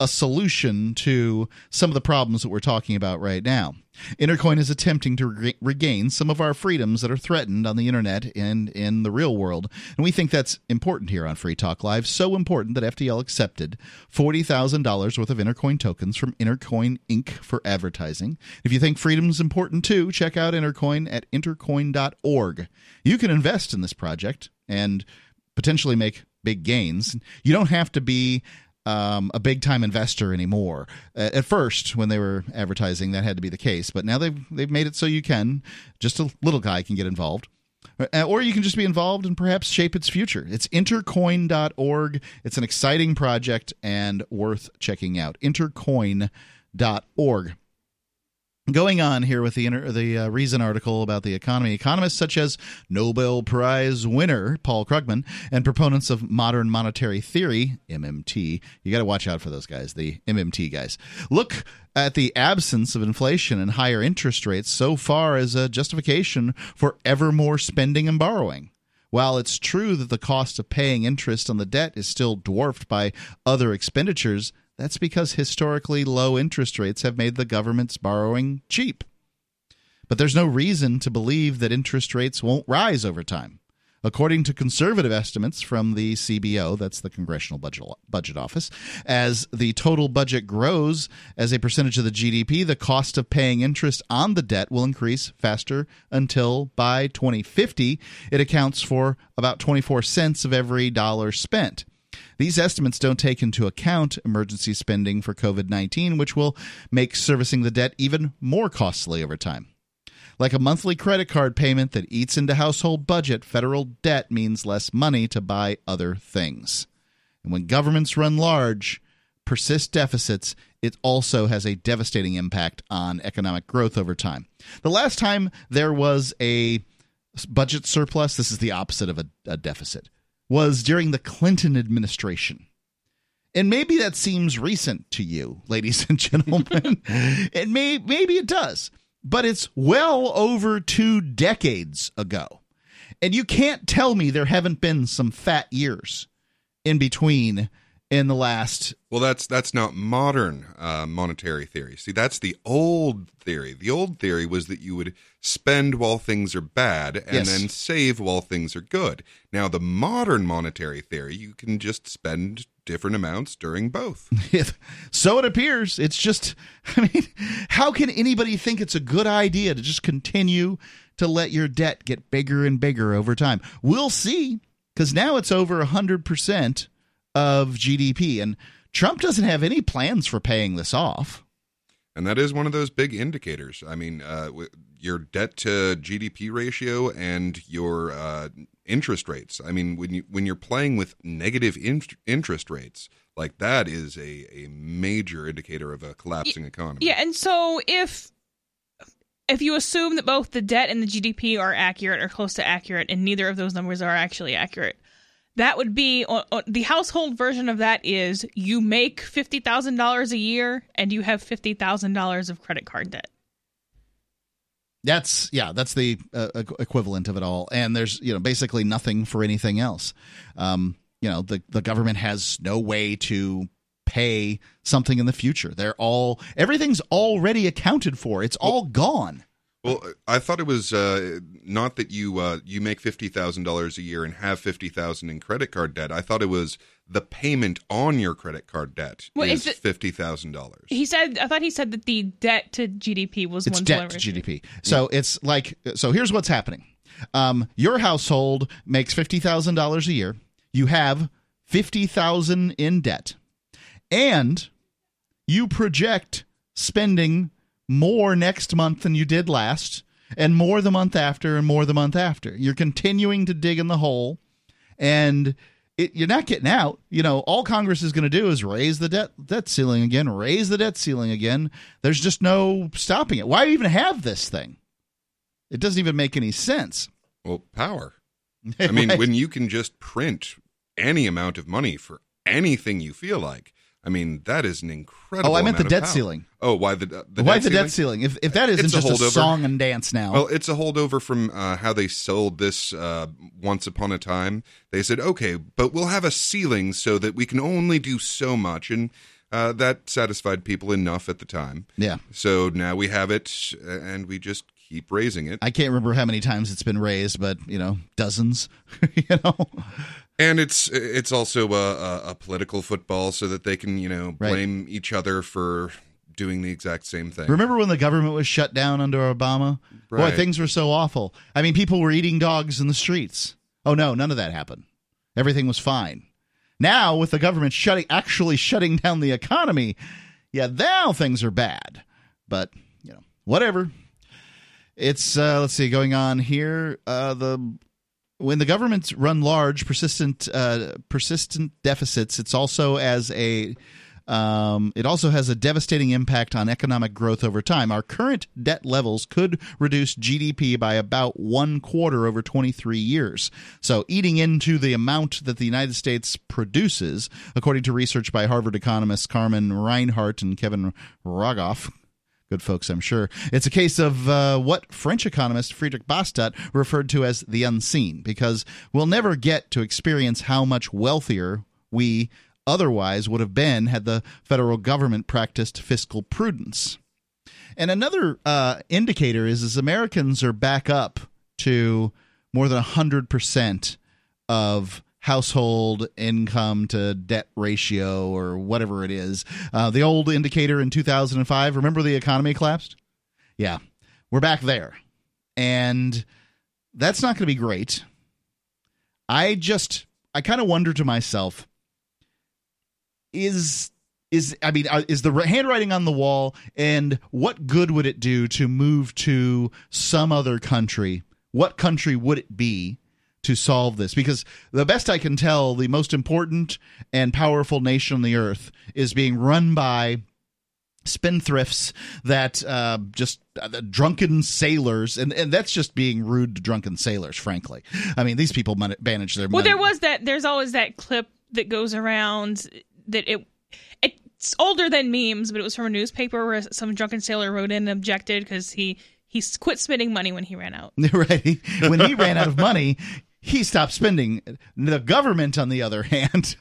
a solution to some of the problems that we're talking about right now. Intercoin is attempting to re- regain some of our freedoms that are threatened on the internet and in the real world. And we think that's important here on Free Talk Live. So important that FTL accepted $40,000 worth of Intercoin tokens from Intercoin Inc. for advertising. If you think freedom's important too, check out Intercoin at intercoin.org. You can invest in this project and potentially make big gains. You don't have to be um, a big time investor anymore. At first, when they were advertising, that had to be the case, but now they've they've made it so you can just a little guy can get involved. Uh, Or you can just be involved and perhaps shape its future. It's intercoin.org. It's an exciting project and worth checking out. Intercoin.org. Going on here with the inter- the uh, Reason article about the economy, economists such as Nobel Prize winner Paul Krugman and proponents of modern monetary theory (MMT), you got to watch out for those guys, the MMT guys. Look at the absence of inflation and higher interest rates so far as a justification for ever more spending and borrowing. While it's true that the cost of paying interest on the debt is still dwarfed by other expenditures, that's because historically low interest rates have made the government's borrowing cheap. But there's no reason to believe that interest rates won't rise over time. According to conservative estimates from the CBO, that's the Congressional Budget, Office, as the total budget grows as a percentage of the GDP, the cost of paying interest on the debt will increase faster until by 2050 it accounts for about 24 cents of every dollar spent. These estimates don't take into account emergency spending for COVID 19, which will make servicing the debt even more costly over time. Like a monthly credit card payment that eats into household budget, federal debt means less money to buy other things. And when governments run large, persist deficits, it also has a devastating impact on economic growth over time. The last time there was a budget surplus, this is the opposite of a, a deficit, was during the Clinton administration. And maybe that seems recent to you, ladies and gentlemen. and may, maybe it does, but it's well over two decades ago. And you can't tell me there haven't been some fat years in between in the last well that's that's not modern uh, monetary theory see that's the old theory the old theory was that you would spend while things are bad and Yes. then save while things are good now the modern monetary theory you can just spend different amounts during both so it appears. It's just, I mean, how can anybody think it's a good idea to just continue to let your debt get bigger and bigger over time? We'll see, because now it's over 100% of GDP. And Trump doesn't have any plans for paying this off. and that is one of those big indicators i mean uh, your debt to gdp ratio and your uh, interest rates i mean when you when you're playing with negative in- interest rates like that is a, a major indicator of a collapsing economy Yeah, and so if if you assume that both the debt and the GDP are accurate or close to accurate, and neither of those numbers are actually accurate, that would be uh, the household version of that is you make fifty thousand dollars a year and you have fifty thousand dollars of credit card debt. That's yeah, that's the uh, equivalent of it all. And there's you know basically nothing for anything else. Um, you know the the government has no way to pay something in the future. They're all everything's already accounted for. It's all gone. Well, I thought it was uh, not that you uh, you make fifty thousand dollars a year and have fifty thousand in credit card debt. I thought it was the payment on your credit card debt Well, is is it- fifty thousand dollars. He said, I thought he said that the debt to GDP was It's one debt to GDP. So it's like so. Here's what's happening. Um, your household makes fifty thousand dollars a year. You have fifty thousand in debt, and you project spending more next month than you did last, and more the month after, and more the month after. You're continuing to dig in the hole, and it, you're not getting out. You know, all Congress is going to do is raise the debt debt ceiling again, raise the debt ceiling again. There's just no stopping it. Why even have this thing? It doesn't even make any sense. Well, power. I mean, Right. when you can just print any amount of money for anything you feel like, I mean, that is an incredible. Oh, I meant the debt ceiling. Oh, why the, the Why debt the ceiling? debt ceiling? If if that isn't It's a just a, holdover. song and dance now. Well, it's a holdover from uh, how they sold this uh, once upon a time. They said, okay, but we'll have a ceiling so that we can only do so much. And uh, that satisfied people enough at the time. Yeah. So now we have it, uh, and we just keep raising it. I can't remember how many times it's been raised, but you know, dozens. you know, And it's it's also a, a, a political football so that they can you know Right. blame each other for doing the exact same thing. remember when the government was shut down under Obama? Boy, things were so awful. I mean, people were eating dogs in the streets. Oh no, none of that happened. Everything was fine. Now, with the government shutting, actually shutting down the economy, yeah, now things are bad. But you know, whatever. It's uh, let's see, going on here. Uh, the when the governments run large, persistent, uh, persistent deficits, it's also as a um, it also has a devastating impact on economic growth over time. Our current debt levels could reduce GDP by about one quarter over 23 years. So, eating into the amount that the United States produces, according to research by Harvard economists Carmen Reinhart and Kevin Rogoff, good folks, I'm sure. It's a case of uh, what French economist Frédéric Bastiat referred to as the unseen, because we'll never get to experience how much wealthier we otherwise would have been had the federal government practiced fiscal prudence. And another uh, indicator is, is Americans are back up to more than 100% of household income to debt ratio or whatever it is. Uh, the old indicator in 2005, remember the economy collapsed? Yeah, we're back there. And that's not going to be great. I just, I kind of wonder to myself, is is I mean uh, is the handwriting on the wall and what good would it do to move to some other country? What country would it be to solve this? Because the best I can tell, the most important and powerful nation on the earth is being run by spendthrifts that uh, just uh, the drunken sailors and, and that's just being rude to drunken sailors frankly i mean these people man- manage their money. Well, money there was that. There's always that clip that goes around that it it's older than memes, but it was from a newspaper where some drunken sailor wrote in and objected because he he quit spending money when he ran out. right. When he ran out of money, he stopped spending. The government, on the other hand,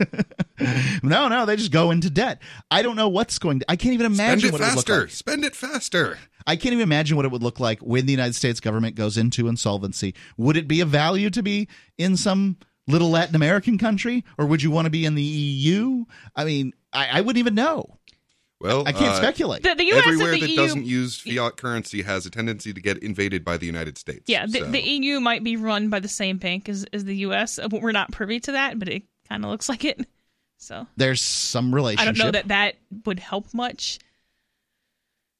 no, no, they just go into debt. I don't know what's going to. I can't even imagine Spend it what it would faster. look like. Spend it faster. I can't even imagine what it would look like when the United States government goes into insolvency. Would it be of value to be in some little Latin American country, or would you want to be in the EU? I mean, I, I wouldn't even know. Well, I can't uh, speculate. The, the U.S. Everywhere and the that EU, doesn't use fiat currency has a tendency to get invaded by the United States. yeah, the, So- the EU might be run by the same bank as, as the U.S. Uh, We're not privy to that, but it kind of looks like it. So There's some relationship. I don't know that that would help much.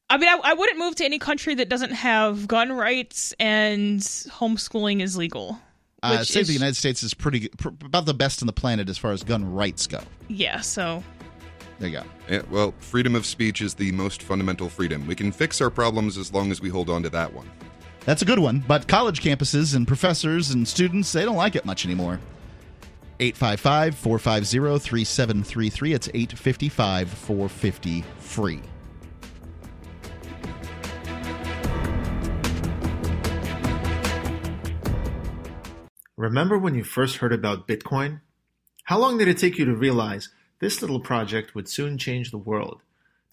I mean, I, I wouldn't move to any country that doesn't have gun rights and homeschooling is legal. uh, which say is- the United States is pretty pr- about the best on the planet as far as gun rights go. Yeah, so There you go. Yeah, well, freedom of speech is the most fundamental freedom. We can fix our problems as long as we hold on to that one. That's a good one. But college campuses and professors and students, they don't like it much anymore. 855 450 3733. It's 855 450 free. Remember when you first heard about Bitcoin? How long did it take you to realize this little project would soon change the world?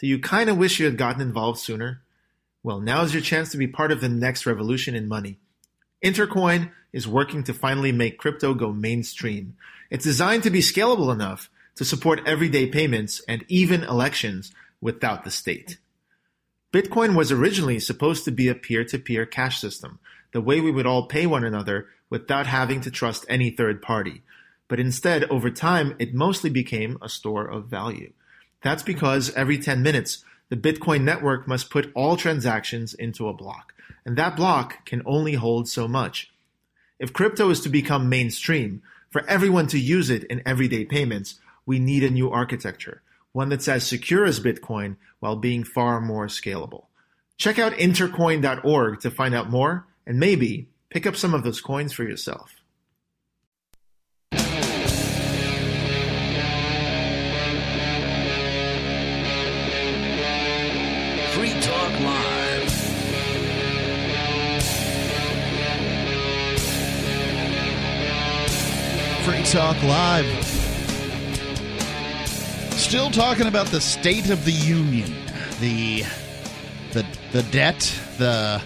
Do you kind of wish you had gotten involved sooner? Well, now is your chance to be part of the next revolution in money. Intercoin is working to finally make crypto go mainstream. It's designed to be scalable enough to support everyday payments and even elections without the state. Bitcoin was originally supposed to be a peer to peer cash system, the way we would all pay one another without having to trust any third party. But instead, over time, it mostly became a store of value. That's because every 10 minutes, the Bitcoin network must put all transactions into a block, and that block can only hold so much. If crypto is to become mainstream, for everyone to use it in everyday payments, we need a new architecture, one that's as secure as Bitcoin while being far more scalable. Check out intercoin.org to find out more and maybe pick up some of those coins for yourself. Free Talk Live. Still talking about the state of the union, the the the debt, the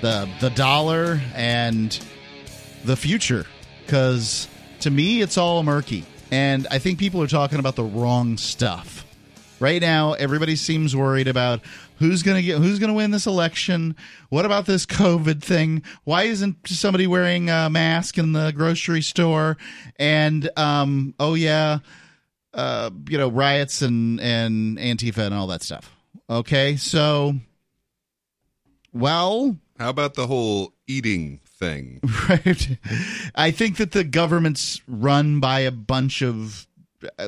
the the dollar, and the future. Because to me, it's all murky, and I think people are talking about the wrong stuff. Right now, everybody seems worried about who's going to get who's going to win this election. What about this COVID thing? Why isn't somebody wearing a mask in the grocery store? And um, oh yeah, uh, you know riots and and Antifa and all that stuff. Okay, so well, How about the whole eating thing? right. I think that the government's run by a bunch of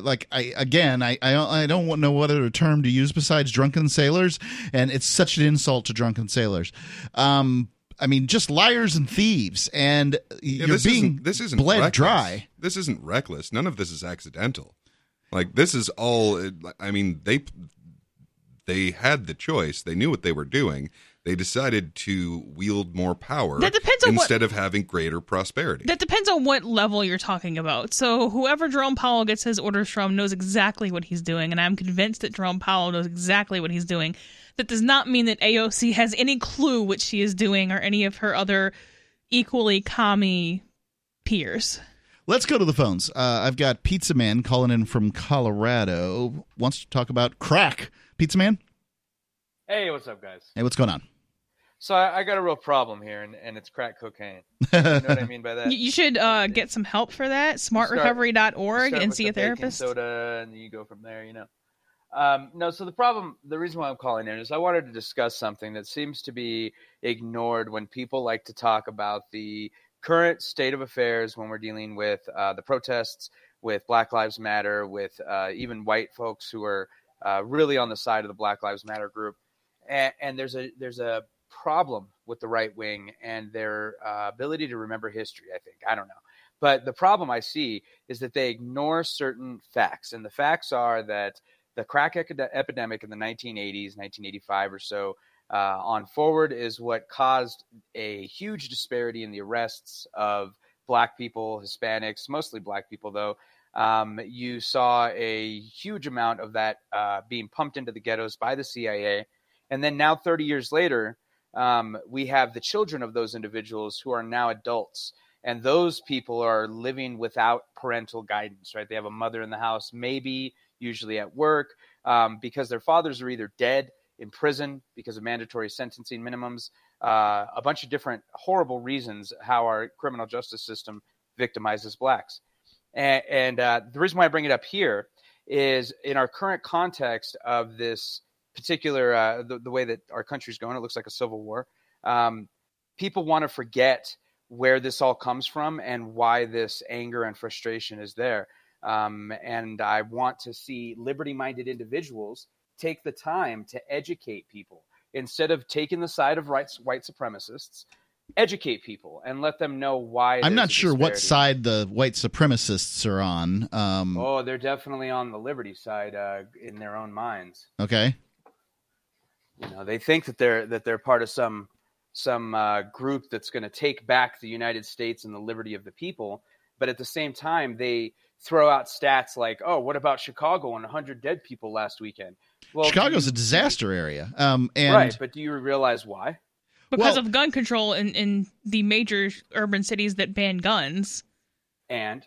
like I again I I, I don't know what other term to use besides drunken sailors, and it's such an insult to drunken sailors. Um, I mean, just liars and thieves, and Yeah, you're this being isn't, this isn't bled reckless. dry. This isn't reckless. None of this is accidental. Like this is all. I mean, they they had the choice. They knew what they were doing. They decided to wield more power That depends on what- instead of having greater prosperity. that depends on what level you're talking about. So whoever Jerome Powell gets his orders from knows exactly what he's doing, and I'm convinced that Jerome Powell knows exactly what he's doing. That does not mean that AOC has any clue what she is doing or any of her other equally commie peers. Let's go to the phones. Uh, I've got Pizza Man calling in from Colorado. Wants to talk about crack. Pizza Man, Hey, what's up, guys? hey, what's going on? So I, I got a real problem here, and, and it's crack cocaine. You know what I mean by that? You, you should uh, get some help for that. SmartRecovery.org Start and see the a baking therapist. Soda, and then you go from there. You know. Um, no, so the problem, the reason why I'm calling in is I wanted to discuss something that seems to be ignored when people like to talk about the current state of affairs when we're dealing with uh, the protests, with Black Lives Matter, with uh, even white folks who are uh, really on the side of the Black Lives Matter group. And, and there's a there's a problem with the right wing and their uh, ability to remember history. I think I don't know, But the problem I see is that they ignore certain facts, and the facts are that the crack epidemic in the 1980s, 1985 or so, uh, on forward is what caused a huge disparity in the arrests of black people, Hispanics, mostly black people though. Um, you saw a huge amount of that uh, being pumped into the ghettos by the CIA. And then now, 30 years later, um, we have the children of those individuals who are now adults. And those people are living without parental guidance, right? They have a mother in the house, maybe, usually at work, um, because their fathers are either dead in prison because of mandatory sentencing minimums, uh, a bunch of different horrible reasons how our criminal justice system victimizes blacks. And, and uh, the reason why I bring it up here is in our current context of this particular uh, the, the, way that our country's going, it looks like a civil war. Um, people want to forget where this all comes from and why this anger and frustration is there. Um, and I want to see liberty-minded individuals take the time to educate people instead of taking the side of white, white supremacists educate people and let them know why i'm not sure what side the white supremacists are on um, oh they're definitely on the liberty side uh, in their own minds okay you know they think that they're that they're part of some some uh, group that's going to take back the united states and the liberty of the people but at the same time they throw out stats like oh what about chicago and 100 dead people last weekend well, Chicago's you, a disaster area. Um, and right, but do you realize why? Because well, of gun control in, in the major urban cities that ban guns. And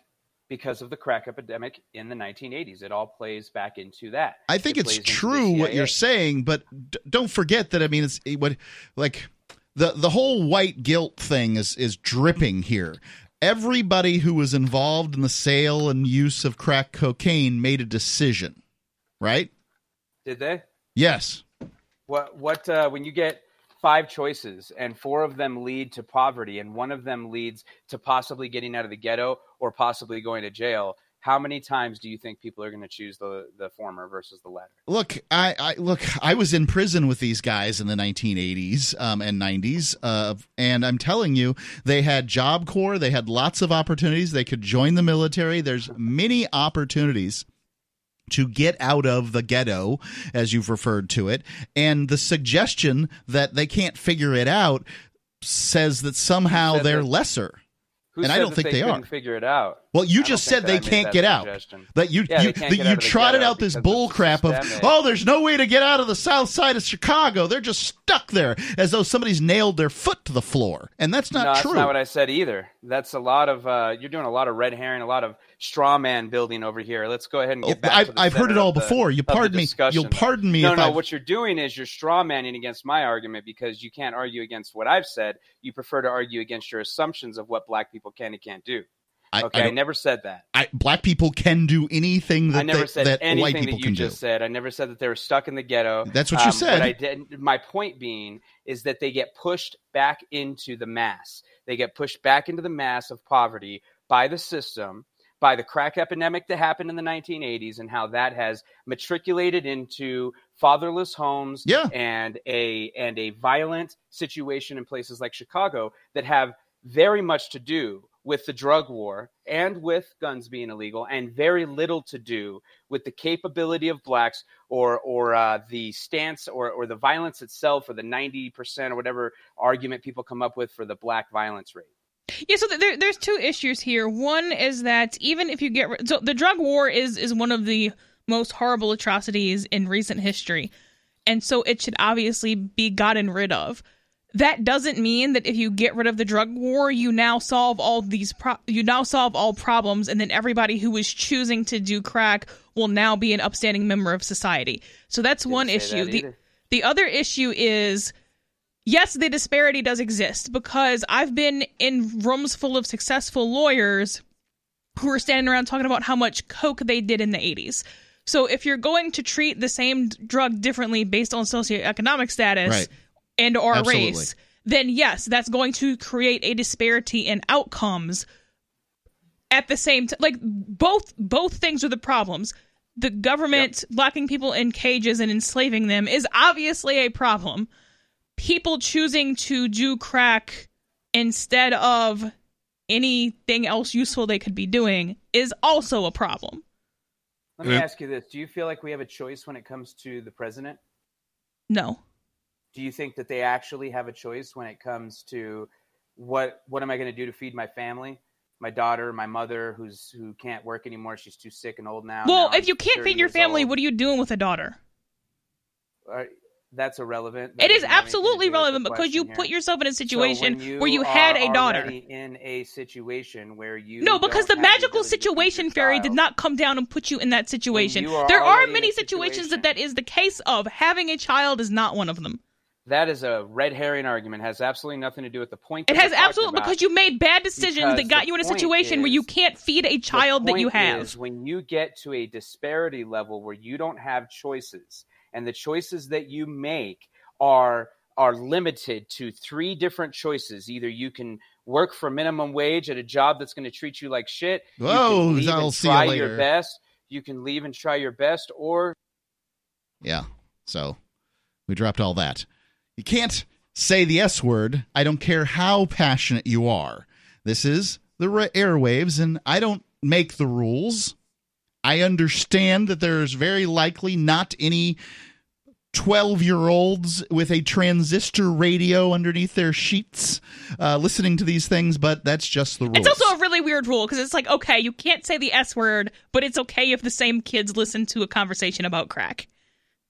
because of the crack epidemic in the 1980s. It all plays back into that. I think it it's true what you're saying, but d- don't forget that I mean it's what like the the whole white guilt thing is is dripping here. Everybody who was involved in the sale and use of crack cocaine made a decision, right? Did they? Yes. What what uh, when you get five choices and four of them lead to poverty and one of them leads to possibly getting out of the ghetto or possibly going to jail? How many times do you think people are going to choose the the former versus the latter? Look, I, I look. I was in prison with these guys in the 1980s um, and 90s, uh, and I'm telling you, they had Job Corps. They had lots of opportunities. They could join the military. There's many opportunities to get out of the ghetto, as you've referred to it. And the suggestion that they can't figure it out says that somehow they're that, lesser. and I don't think they, they are. Figure it out. Well, you just said they can't get suggestion. out. That you yeah, you, that you trotted out this bull crap of oh, there's no way to get out of the south side of Chicago. They're just stuck there, as though somebody's nailed their foot to the floor, and that's not no, true. That's not what I said either. That's a lot of uh, you're doing a lot of red herring, a lot of straw man building over here. Let's go ahead and get oh, back. I've, I've heard it all the, before. You pardon me. You'll pardon me. No, no. I've... What you're doing is you're straw manning against my argument because you can't argue against what I've said. You prefer to argue against your assumptions of what black people can and can't do. I, okay, I, I, never said that. I, black people can do anything that I never they, said that anything white people that you can just do. said. I never said that they were stuck in the ghetto. That's what you um, said. I did. My point being is that they get pushed back into the mass. They get pushed back into the mass of poverty by the system by the crack epidemic that happened in the 1980s and how that has matriculated into fatherless homes yeah. and a and a violent situation in places like Chicago that have very much to do with the drug war and with guns being illegal, and very little to do with the capability of blacks or or uh, the stance or or the violence itself, or the ninety percent or whatever argument people come up with for the black violence rate. Yeah, so there, there's two issues here. One is that even if you get so the drug war is is one of the most horrible atrocities in recent history, and so it should obviously be gotten rid of. That doesn't mean that if you get rid of the drug war, you now solve all these pro- you now solve all problems, and then everybody who is choosing to do crack will now be an upstanding member of society. So that's Didn't one issue. That the the other issue is yes, the disparity does exist because I've been in rooms full of successful lawyers who are standing around talking about how much coke they did in the 80s. So if you're going to treat the same drug differently based on socioeconomic status right. And or race, then yes, that's going to create a disparity in outcomes. At the same time, like both both things are the problems. The government yep. locking people in cages and enslaving them is obviously a problem people choosing to do crack instead of anything else useful they could be doing is also a problem. Let me uh, ask you this: Do you feel like we have a choice when it comes to the president? No. Do you think that they actually have a choice when it comes to what what am I going to do to feed my family? My daughter, my mother, who's who can't work anymore. She's too sick and old now. well, Now if you I'm can't feed your family, old. what are you doing with a daughter? Uh, that's irrelevant. That It is doesn't have anything to absolutely do with the relevant because you question put yourself in a So situation where you had a daughter. in a situation where you No, because the magical situation fairy did not come down and put you in that situation. are There are many situations that that is the case of. Having a child is not one of them. That is a red herring argument. Has absolutely nothing to do with the point. It has we're absolutely because you made bad decisions Because that got you in a point situation where you can't feed a child the that you have. is when you get to a disparity level where you don't have choices, and the choices that you make are are limited to three different choices. Either you can work for minimum wage at a job that's going to treat you like shit. you Whoa, can leave I'll and see you try later. your best. You can leave and try your best, or Yeah. So we dropped all that. You can't say the S word. I don't care how passionate you are. This is the airwaves, and I don't make the rules. I understand that there's very likely not any 12 year olds with a transistor radio underneath their sheets uh, listening to these things, but that's just the rules. It's also a really weird rule because it's like, okay, you can't say the S word, but it's okay if the same kids listen to a conversation about crack.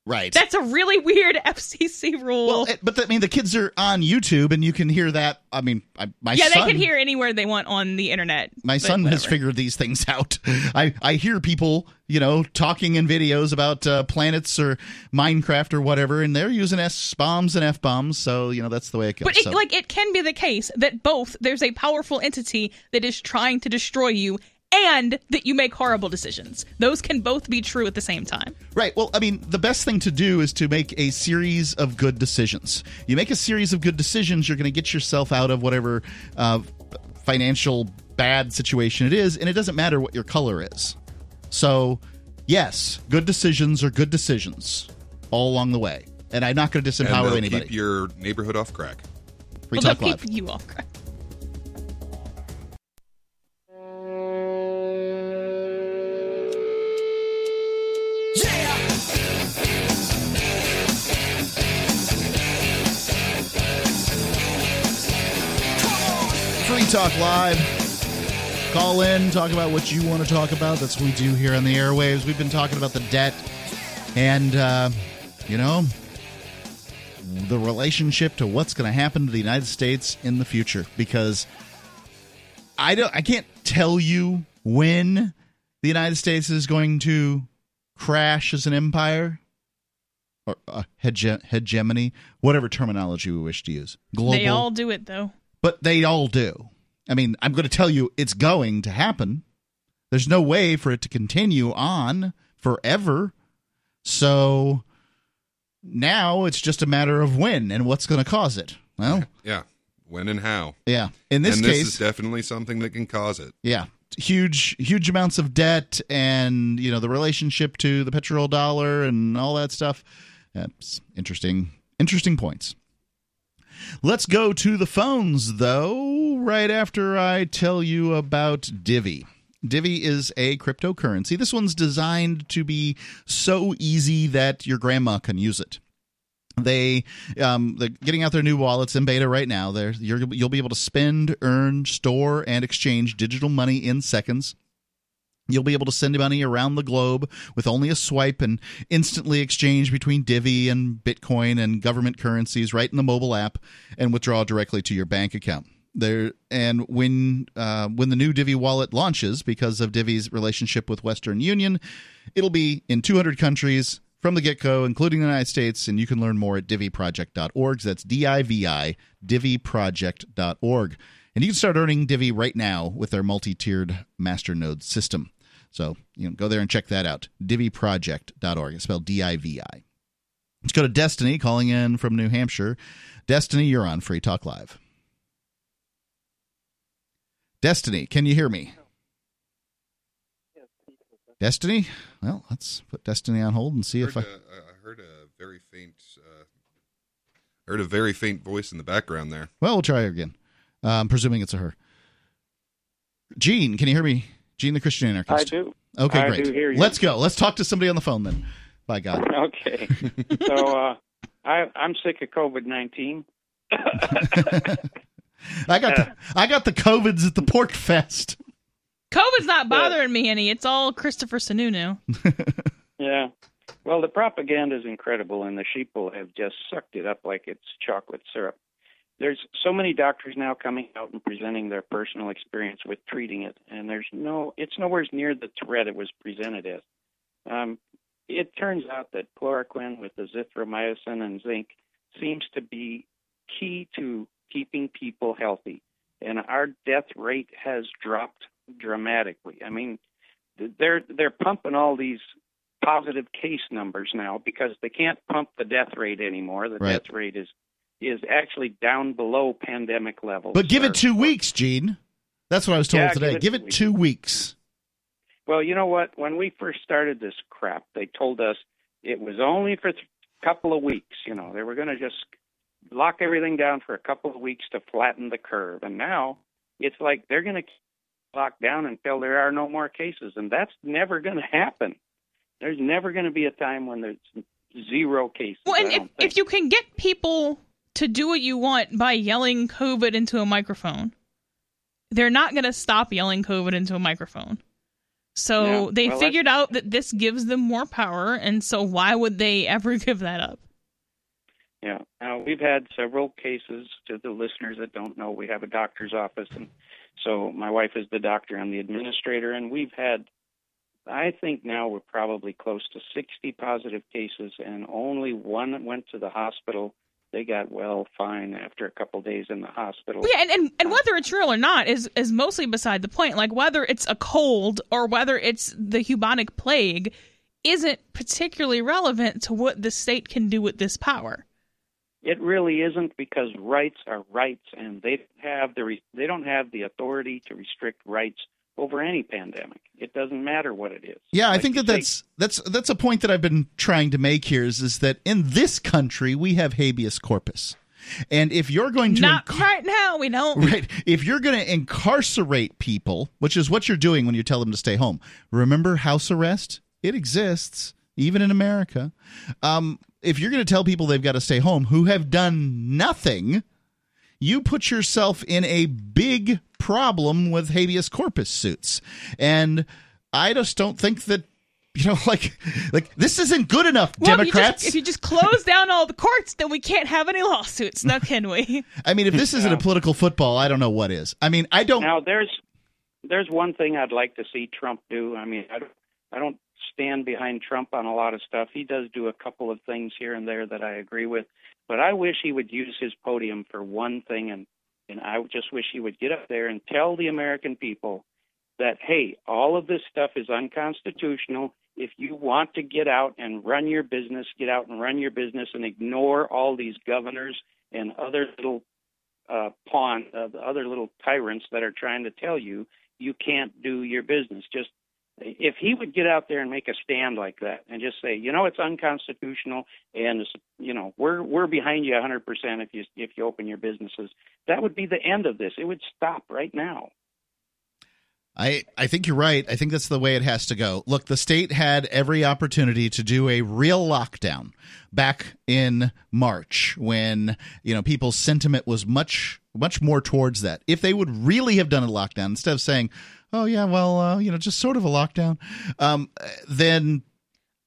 Right. That's a really weird FCC rule. well, it, but I mean, the kids are on YouTube, and you can hear that. I mean, I, my yeah, son, they can hear anywhere they want on the internet. My son has figured these things out. I, I hear people, you know, talking in videos about uh, planets or Minecraft or whatever, and they're using S bombs and F bombs. So you know that's the way it goes. But it, So- like it can be the case that both there's a powerful entity that is trying to destroy you and that you make horrible decisions. Those can both be true at the same time. Right. Well, I mean, the best thing to do is to make a series of good decisions. You make a series of good decisions, you're going to get yourself out of whatever uh, financial bad situation it is, and it doesn't matter what your color is. So, yes, good decisions are good decisions all along the way. And I'm not going to disempower they'll anybody. keep your neighborhood off crack. Free well, Talk they'll Live. keep you off. Free Talk Live. Call in, talk about what you want to talk about. That's what we do here on the airwaves. We've been talking about the debt and, uh, you know, the relationship to what's going to happen to the United States in the future because I don't I can't tell you when the United States is going to crash as an empire or uh, hege- hegemony, whatever terminology we wish to use. Global They all do it though. but they all do. I mean, I'm going to tell you it's going to happen. There's no way for it to continue on forever. So now it's just a matter of when and what's going to cause it. Well, Yeah. When and how. yeah. In this and this case, is definitely something that can cause it. yeah, huge, huge amounts of debt, and you know the relationship to the petro dollar and all that stuff. That's interesting. Interesting points. Let's go to the phones, though, right after I tell you about Divi. Divi is a cryptocurrency. This one's designed to be so easy that your grandma can use it. They, um, they're getting out their new wallets in beta right now. You're, you'll be able to spend, earn, store, and exchange digital money in seconds. You'll be able to send money around the globe with only a swipe and instantly exchange between Divi and Bitcoin and government currencies right in the mobile app and withdraw directly to your bank account. There and when uh, when the new Divi wallet launches, because of Divi's relationship with Western Union, it'll be in 200 countries from the get go, including the United States. And you can learn more at diviproject.org. That's D I V I, diviproject.org. And you can start earning Divi right now with their multi tiered masternode system. So you know, go there and check that out. Diviproject.org. It's spelled D I V I. Let's go to Destiny calling in from New Hampshire. Destiny, you're on Free Talk Live. Destiny, can you hear me? Destiny? Well, let's put Destiny on hold and see if I. heard, uh, I heard a very faint. Uh, heard a very faint voice in the background there. Well, we'll try again. Uh, I'm presuming it's a her. Gene, can you hear me? Gene, the Christian anarchist. I do. Okay, I great. do hear you. Let's go. Let's talk to somebody on the phone then. By God. Okay. so uh, I, I'm sick of COVID nineteen. I got the, I got the COVIDs at the PorcFest. COVID's not bothering me any. It's all Christopher Sununu. Yeah. Well, the propaganda is incredible, and the sheeple have just sucked it up like it's chocolate syrup. There's so many doctors now coming out and presenting their personal experience with treating it, and there's no, it's nowhere near the threat it was presented as. Um, it turns out that chloroquine with the azithromycin and zinc seems to be key to keeping people healthy, and our death rate has dropped dramatically. I mean, they're they're pumping all these positive case numbers now because they can't pump the death rate anymore. The Right. death rate is is actually down below pandemic levels. But give Or- it two weeks, Gene. That's what I was told Yeah, today. give Give it it, two two weeks. Well, you know what? When we first started this crap, they told us it was only for a couple of weeks. You know, they were going to just lock everything down for a couple of weeks to flatten the curve. And now it's like they're going to lock down until there are no more cases, and that's never going to happen. There's never going to be a time when there's zero cases. Well, and if, if you can get people to do what you want by yelling COVID into a microphone, they're not going to stop yelling COVID into a microphone. So they well, figured out that this gives them more power, and so why would they ever give that up? Yeah. Now we've had several cases to the listeners that don't know. We have a doctor's office, and so my wife is the doctor. I'm the administrator, and we've had, I think now we're probably close to 60 positive cases, and only one went to the hospital. They got well fine after a couple days in the hospital. Yeah, and, and, and uh, whether it's real or not is is mostly beside the point. Like whether it's a cold or whether it's the bubonic plague isn't particularly relevant to what the state can do with this power. It really isn't because rights are rights, and they have the re- they don't have the authority to restrict rights over any pandemic. It doesn't matter what it is. Yeah, I think that say, that's that's that's a point that I've been trying to make here is is that in this country we have habeas corpus. And if you're going to Not incar- right now. We don't. Right. If you're going to incarcerate people, which is what you're doing when you tell them to stay home, remember house arrest? It exists, even in America. Um, if you're going to tell people they've got to stay home who have done nothing, you put yourself in a big problem with habeas corpus suits. And I just don't think that. You know, like, like this isn't good enough, Well, if you just- Democrats. If you, just, close down all the courts, then we can't have any lawsuits, now can we? I mean, if this isn't a political football, I don't know what is. I mean, I don't. Now there's there's one thing I'd like to see Trump do. I mean, I don't I don't stand behind Trump on a lot of stuff. He does do a couple of things here and there that I agree with, but I wish he would use his podium for one thing and and I just wish he would get up there and tell the American people that hey, all of this stuff is unconstitutional. If you want to get out and run your business, get out and run your business and ignore all these governors and other little uh, pawn, uh, the other little tyrants that are trying to tell you you can't do your business. Just if he would get out there and make a stand like that and just say, you know, it's unconstitutional, and you know, we're we're behind you 100% if you if you open your businesses. That would be the end of this. It would stop right now. I, I think you're right. I think that's the way it has to go. Look, the state had every opportunity to do a real lockdown back in March when, you know, people's sentiment was much, much more towards that. If they would really have done a lockdown instead of saying, oh, yeah, well, uh, you know, just sort of a lockdown, um, then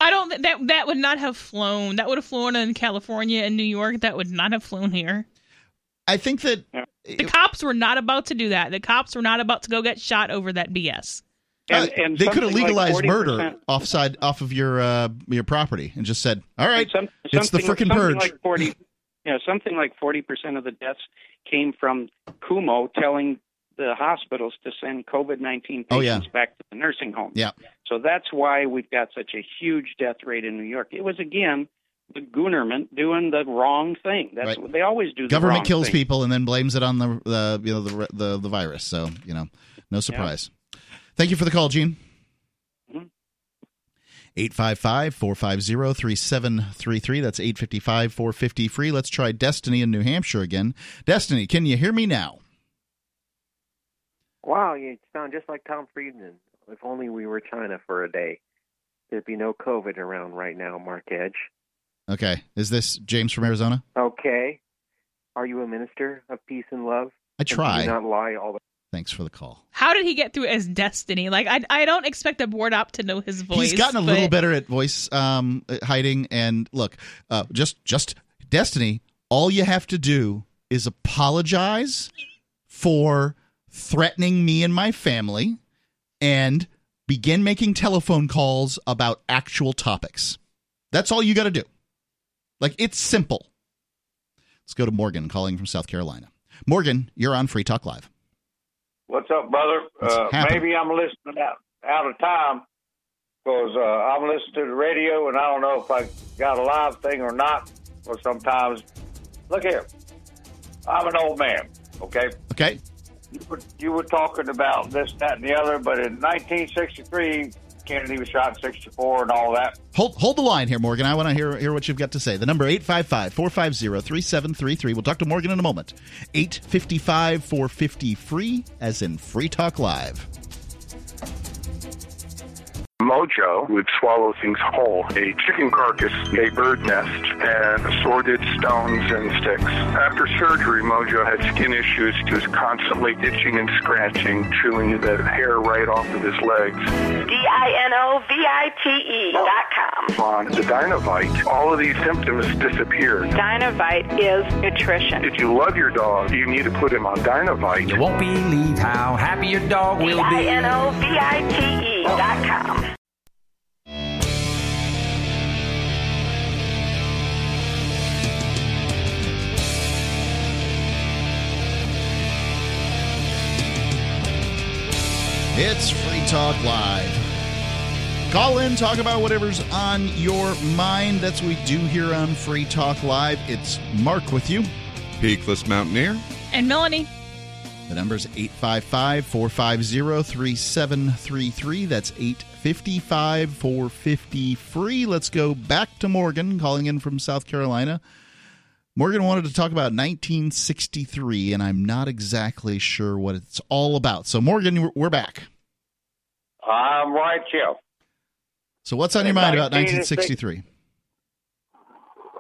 I don't. That that would not have flown. That would have flown in California and New York. That would not have flown here. I think that the cops were not about to do that. The cops were not about to go get shot over that BS. uh, And- and they could have something like legalized murder offside off of your uh, your property and just said, all right, Some- it's the something- frickin' something purge. Like Forty, you know, something like forty percent of the deaths came from Cuomo telling the hospitals to send COVID nineteen Oh, yeah. patients back to the nursing home. yeah. So that's why we've got such a huge death rate in New York. It was again the Goonerment doing the wrong thing. That's Right. what they always do. The government kills thing. people and then blames it on the the you know the the, the virus. So you know, no surprise. Thank you for the call, Gene. Mhm. 855 450 3733. That's 855 450 free. Let's try Destiny in New Hampshire again. Destiny, can you hear me now? Wow, you sound just like Tom Friedman. If only we were China for a day. There'd be no COVID around right now, Mark Edge. Okay. Is this James from Arizona? Okay. Are you a minister of peace and love? I try. And do not lie all the Thanks for the call. How did he get through as Destiny? Like, I, I don't expect a board op to know his voice. He's gotten a but- little better at voice um, hiding. And look, uh, just just Destiny. All you have to do is apologize for threatening me and my family, and begin making telephone calls about actual topics. That's all you got to do. Like it's simple. Let's go to Morgan calling from South Carolina. Morgan, you're on Free Talk Live. What's up, brother? What's Uh, maybe I'm listening out, out of time because uh, I'm listening to the radio and I don't know if I got a live thing or not. Or sometimes, look here, I'm an old man, okay? Okay. You were, you were talking about this, that, and the other, but in 1963, Kennedy was shot in 64 and all that. Hold hold the line here, Morgan. I want to hear hear what you've got to say. The number 855-450-3733. We'll talk to Morgan in a moment. 855-450 free as in Free Talk Live. Mojo would swallow things whole a chicken carcass, a bird nest, and assorted stones and sticks. After surgery, Mojo had skin issues. He was constantly itching and scratching, chewing the hair right off of his legs. D-I-N-O-V-I-T-E dot com. On the Dinovite, all of these symptoms disappeared. Dinovite is nutrition. If you love your dog, you need to put him on Dinovite. You won't believe how happy your dog will be. D-I-N-O-V-I-T-E dot com. It's Free Talk Live. Call in, talk about whatever's on your mind. That's what we do here on Free Talk Live. It's Mark with you. Peakless Mountaineer. And Melanie. The number's 855 450 3733. That's 855 450 free. Let's go back to Morgan, calling in from South Carolina. Morgan wanted to talk about 1963, and I'm not exactly sure what it's all about. So, Morgan, we're- we're back. I'm right here. So, what's on your mind about 1963?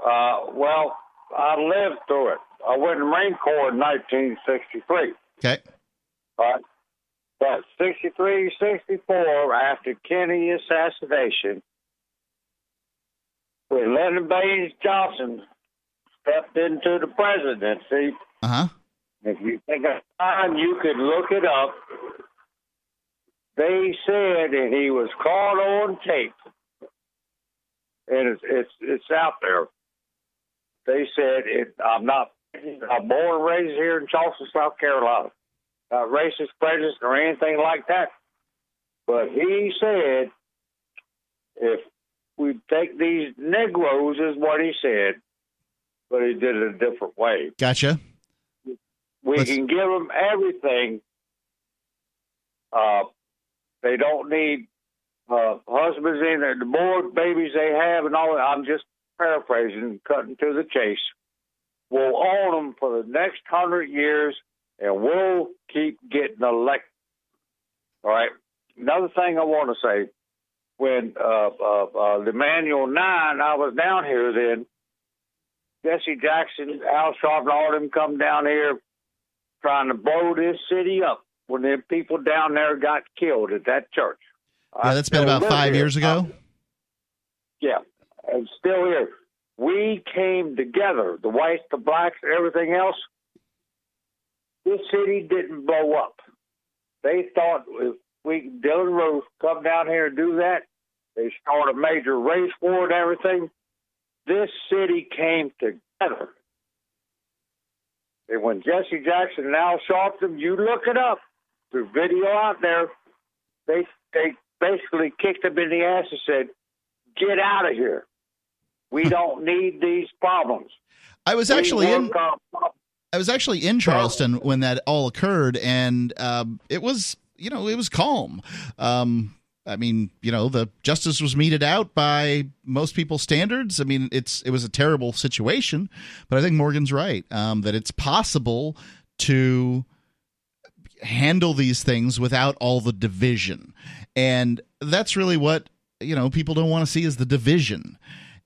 Uh, well, I lived through it. I went in the Marine Corps in 1963. Okay. All right. But 63, 64, after Kennedy assassination, when Lyndon Baines Johnson stepped into the presidency, Uh huh. if you think of time, you could look it up. They said that he was caught on tape, and it's it's, it's out there. They said it. I'm not. I'm born and raised here in Charleston, South Carolina. Not racist, prejudice, or anything like that. But he said, if we take these Negroes, is what he said, but he did it a different way. Gotcha. We Let's- can give them everything. Uh, they don't need uh, husbands in there, the more babies they have, and all that. I'm just paraphrasing, cutting to the chase. We'll own them for the next hundred years, and we'll keep getting elected. All right. Another thing I want to say: when uh, uh, uh, the Emanuel Nine, I was down here then. Jesse Jackson, Al Sharpton, all of them come down here trying to blow this city up when the people down there got killed at that church. Yeah, that's been about five here. years ago. Yeah, and still here. We came together, the whites, the blacks, everything else. This city didn't blow up. They thought if we, Dylann Roof, come down here and do that, they start a major race war and everything. This city came together. And when Jesse Jackson and Al Sharpton, you look it up, there's video out there, they they basically kicked him in the ass and said, Get out of here. We don't need these problems. I was We actually in. work on problems." I was actually in Charleston when that all occurred, and um, it was you know it was calm. Um, I mean, you know, the justice was meted out by most people's standards. I mean, it's it was a terrible situation, but I think Morgan's right um, that it's possible to handle these things without all the division. And that's really what, you know, people don't want to see is the division.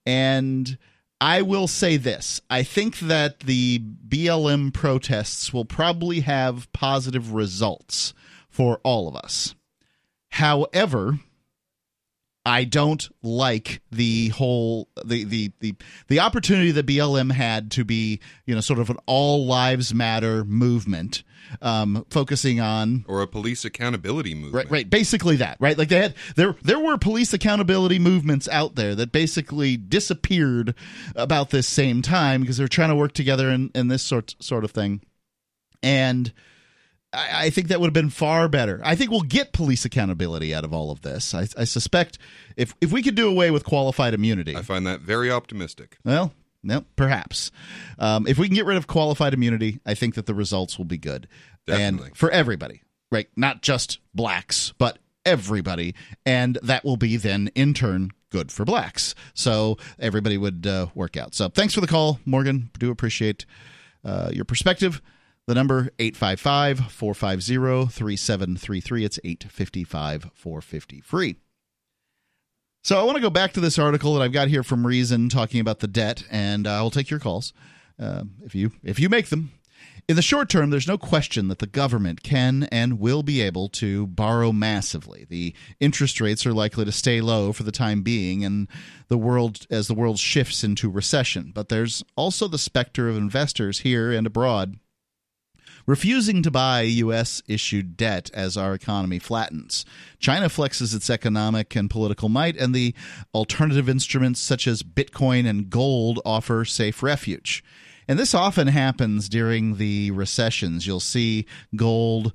And I will say this I think that the BLM protests will probably have positive results for all of us. However, I don't like the whole the the the the opportunity that BLM had to be you know sort of an all lives matter movement, um, focusing on or a police accountability movement. Right, right. Basically that, right? Like they had there there were police accountability movements out there that basically disappeared about this same time because they're trying to work together in, in this sort sort of thing. And I, I think that would have been far better. I think we'll get police accountability out of all of this. I, I suspect if if we could do away with qualified immunity, I find that very optimistic. well, no, perhaps. Um, if we can get rid of qualified immunity, I think that the results will be good. Definitely. And for everybody, right? Not just blacks, but everybody. And that will be then, in turn, good for blacks. So everybody would uh, work out. So thanks for the call, Morgan. Do appreciate uh, your perspective. The number 855 450 3733. It's 855 450 free. So I want to go back to this article that I've got here from Reason talking about the debt, and I'll take your calls uh, if you if you make them. In the short term, there's no question that the government can and will be able to borrow massively. The interest rates are likely to stay low for the time being, and the world as the world shifts into recession. But there's also the specter of investors here and abroad refusing to buy U.S. issued debt as our economy flattens. China flexes its economic and political might, and the alternative instruments such as Bitcoin and gold offer safe refuge. And this often happens during the recessions. You'll see gold,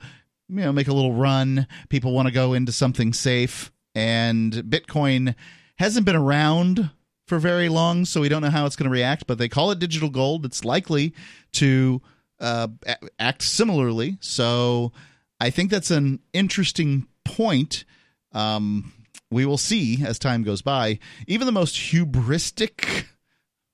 you know, make a little run. People want to go into something safe, and Bitcoin hasn't been around for very long, so we don't know how it's going to react. But they call it digital gold. It's likely to uh, act similarly. So I think that's an interesting point. Um, we will see as time goes by. Even the most hubristic,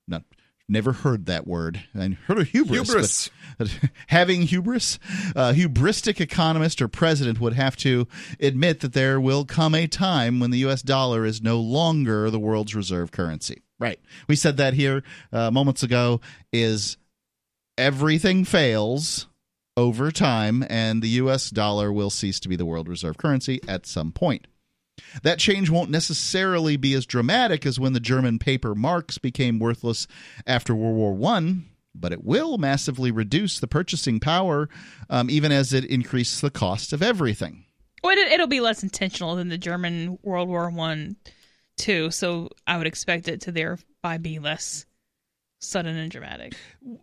not never heard that word. I heard of hubris. Hubris. But having hubris, uh, hubristic economist or president would have to admit that there will come a time when the U.S. dollar is no longer the world's reserve currency. Right. We said that here uh, moments ago. Is everything fails over time, and the U.S. dollar will cease to be the world reserve currency at some point. That change won't necessarily be as dramatic as when the German paper marks became worthless after World War One, but it will massively reduce the purchasing power, um, even as it increases the cost of everything. Well, it, it'll be less intentional than the German World War One, too. So I would expect it to thereby be less sudden and dramatic.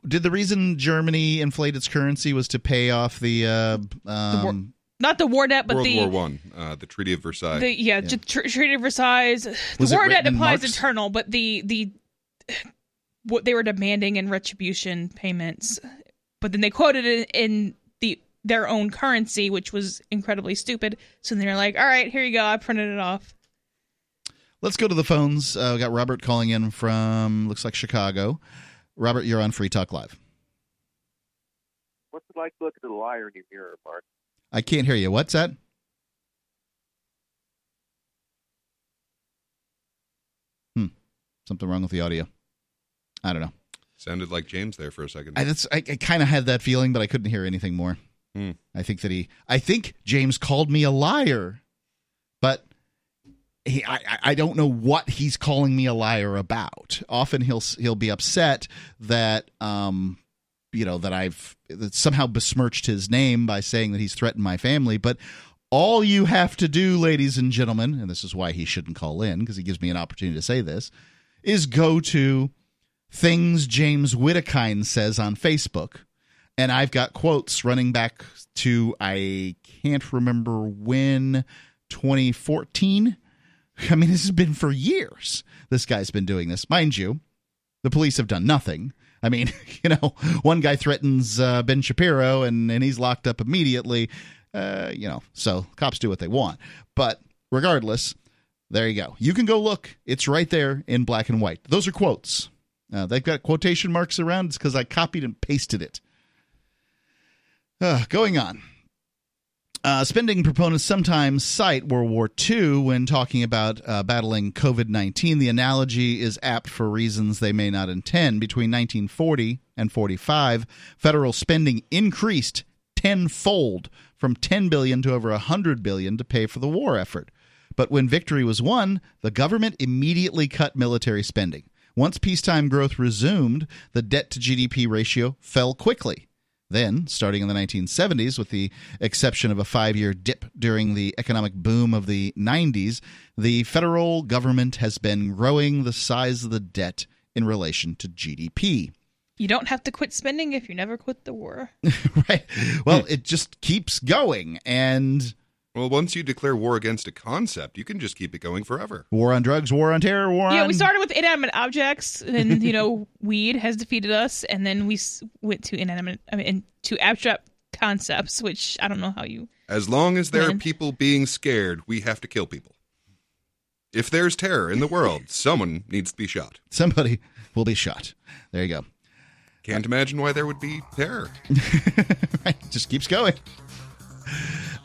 Did the reason Germany inflated its currency was to pay off the, uh, um, Not the war debt, but World the War One, uh, the Treaty of Versailles. The, yeah, Yeah. Tr- Treaty of Versailles. The Was war debt written in applies eternal, but the the what they were demanding in retribution payments, but then they quoted it in the their own currency, which was incredibly stupid. So then they're like, "All right, here you go. I printed it off." Let's go to the phones. Uh, we got Robert calling in from looks like Chicago. Robert, you're on Free Talk Live. What's it like to look at the liar in your mirror, Mark? I can't hear you. What's that? Hmm. Something wrong with the audio. I don't know. Sounded like James there for a second. I, that's, I, I kind of had that feeling, but I couldn't hear anything more. Hmm. I think that he. I think James called me a liar, but he. I, I- don't know what he's calling me a liar about. Often he'll he'll be upset that um you know that I've that somehow besmirched his name by saying that he's threatened my family, but. All you have to do, ladies and gentlemen, and this is why he shouldn't call in because he gives me an opportunity to say this, is go to things James Wittekine says on Facebook. And I've got quotes running back to, I can't remember when, 2014. I mean, this has been for years. This guy's been doing this. Mind you, the police have done nothing. I mean, you know, one guy threatens uh, Ben Shapiro and, and he's locked up immediately. Uh, you know, so cops do what they want. But regardless, there you go. You can go look. It's right there in black and white. Those are quotes. Uh, they've got quotation marks around. It's because I copied and pasted it. Uh, going on. Uh, spending proponents sometimes cite World War II when talking about uh, battling COVID 19. The analogy is apt for reasons they may not intend. Between 1940 and 45, federal spending increased tenfold from 10 billion to over 100 billion to pay for the war effort. But when victory was won, the government immediately cut military spending. Once peacetime growth resumed, the debt to GDP ratio fell quickly. Then, starting in the 1970s, with the exception of a five year dip during the economic boom of the 90s, the federal government has been growing the size of the debt in relation to GDP. You don't have to quit spending if you never quit the war. right. Well, it just keeps going. And Well, once you declare war against a concept, you can just keep it going forever. war on drugs, war on terror, war Yeah, on. we started with inanimate objects, and you know, weed has defeated us, and then we went to inanimate, I mean, to abstract concepts, which I don't know how you. As long as there are people being scared, we have to kill people. If there's terror in the world, someone needs to be shot. Somebody will be shot. There you go. Can't imagine why there would be terror. right. Just keeps going.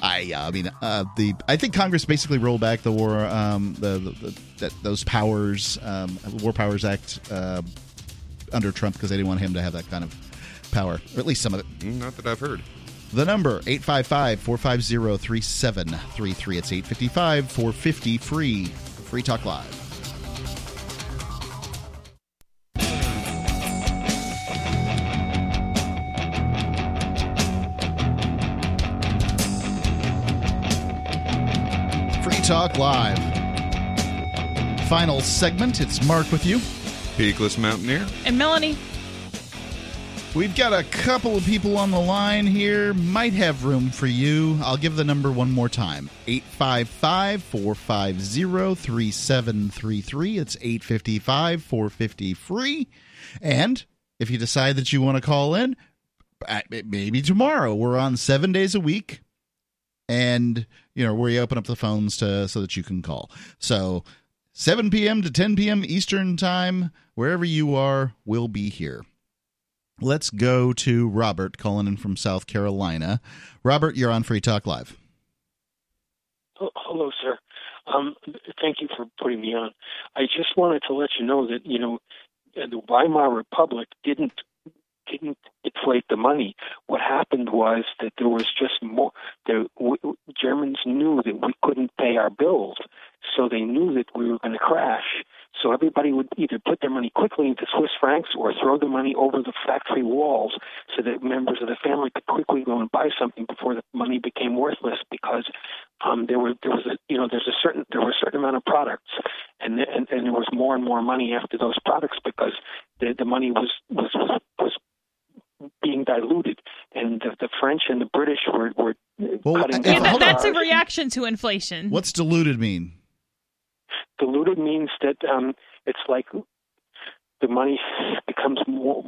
I, uh, I mean, uh, the I think Congress basically rolled back the war, um, the, the, the that those powers, um, War Powers Act, uh, under Trump because they didn't want him to have that kind of power, or at least some of it. Not that I've heard. The number 855-450-3733. It's 855 450 free. Free Talk Live. Talk Live. Final segment. It's Mark with you. Peakless Mountaineer. And Melanie, We've got a couple of people on the line here. Might have room for you. I'll give the number one more time 855 450 3733. It's 855 450 free. And if you decide that you want to call in, maybe tomorrow. We're on seven days a week. And, you know, where you open up the phones to so that you can call. So 7 p.m. to 10 p.m. Eastern Time, wherever you are, we'll be here. Let's go to Robert calling in from South Carolina. Robert, you're on Free Talk Live. Oh, hello, sir. Um, thank you for putting me on. I just wanted to let you know that you know the Weimar Republic didn't didn't inflate the money. What happened was that there was just more. The Germans knew that we couldn't pay our bills, so they knew that we were going to crash. So everybody would either put their money quickly into Swiss francs or throw the money over the factory walls so that members of the family could quickly go and buy something before the money became worthless because um, there were there was a you know there's a certain there were a certain amount of products and and, and there was more and more money after those products because the the money was was was, was being diluted and the, the French and the British were were cutting down. that, that's a reaction to inflation. What's diluted mean? diluted means that um, it's like the money becomes more.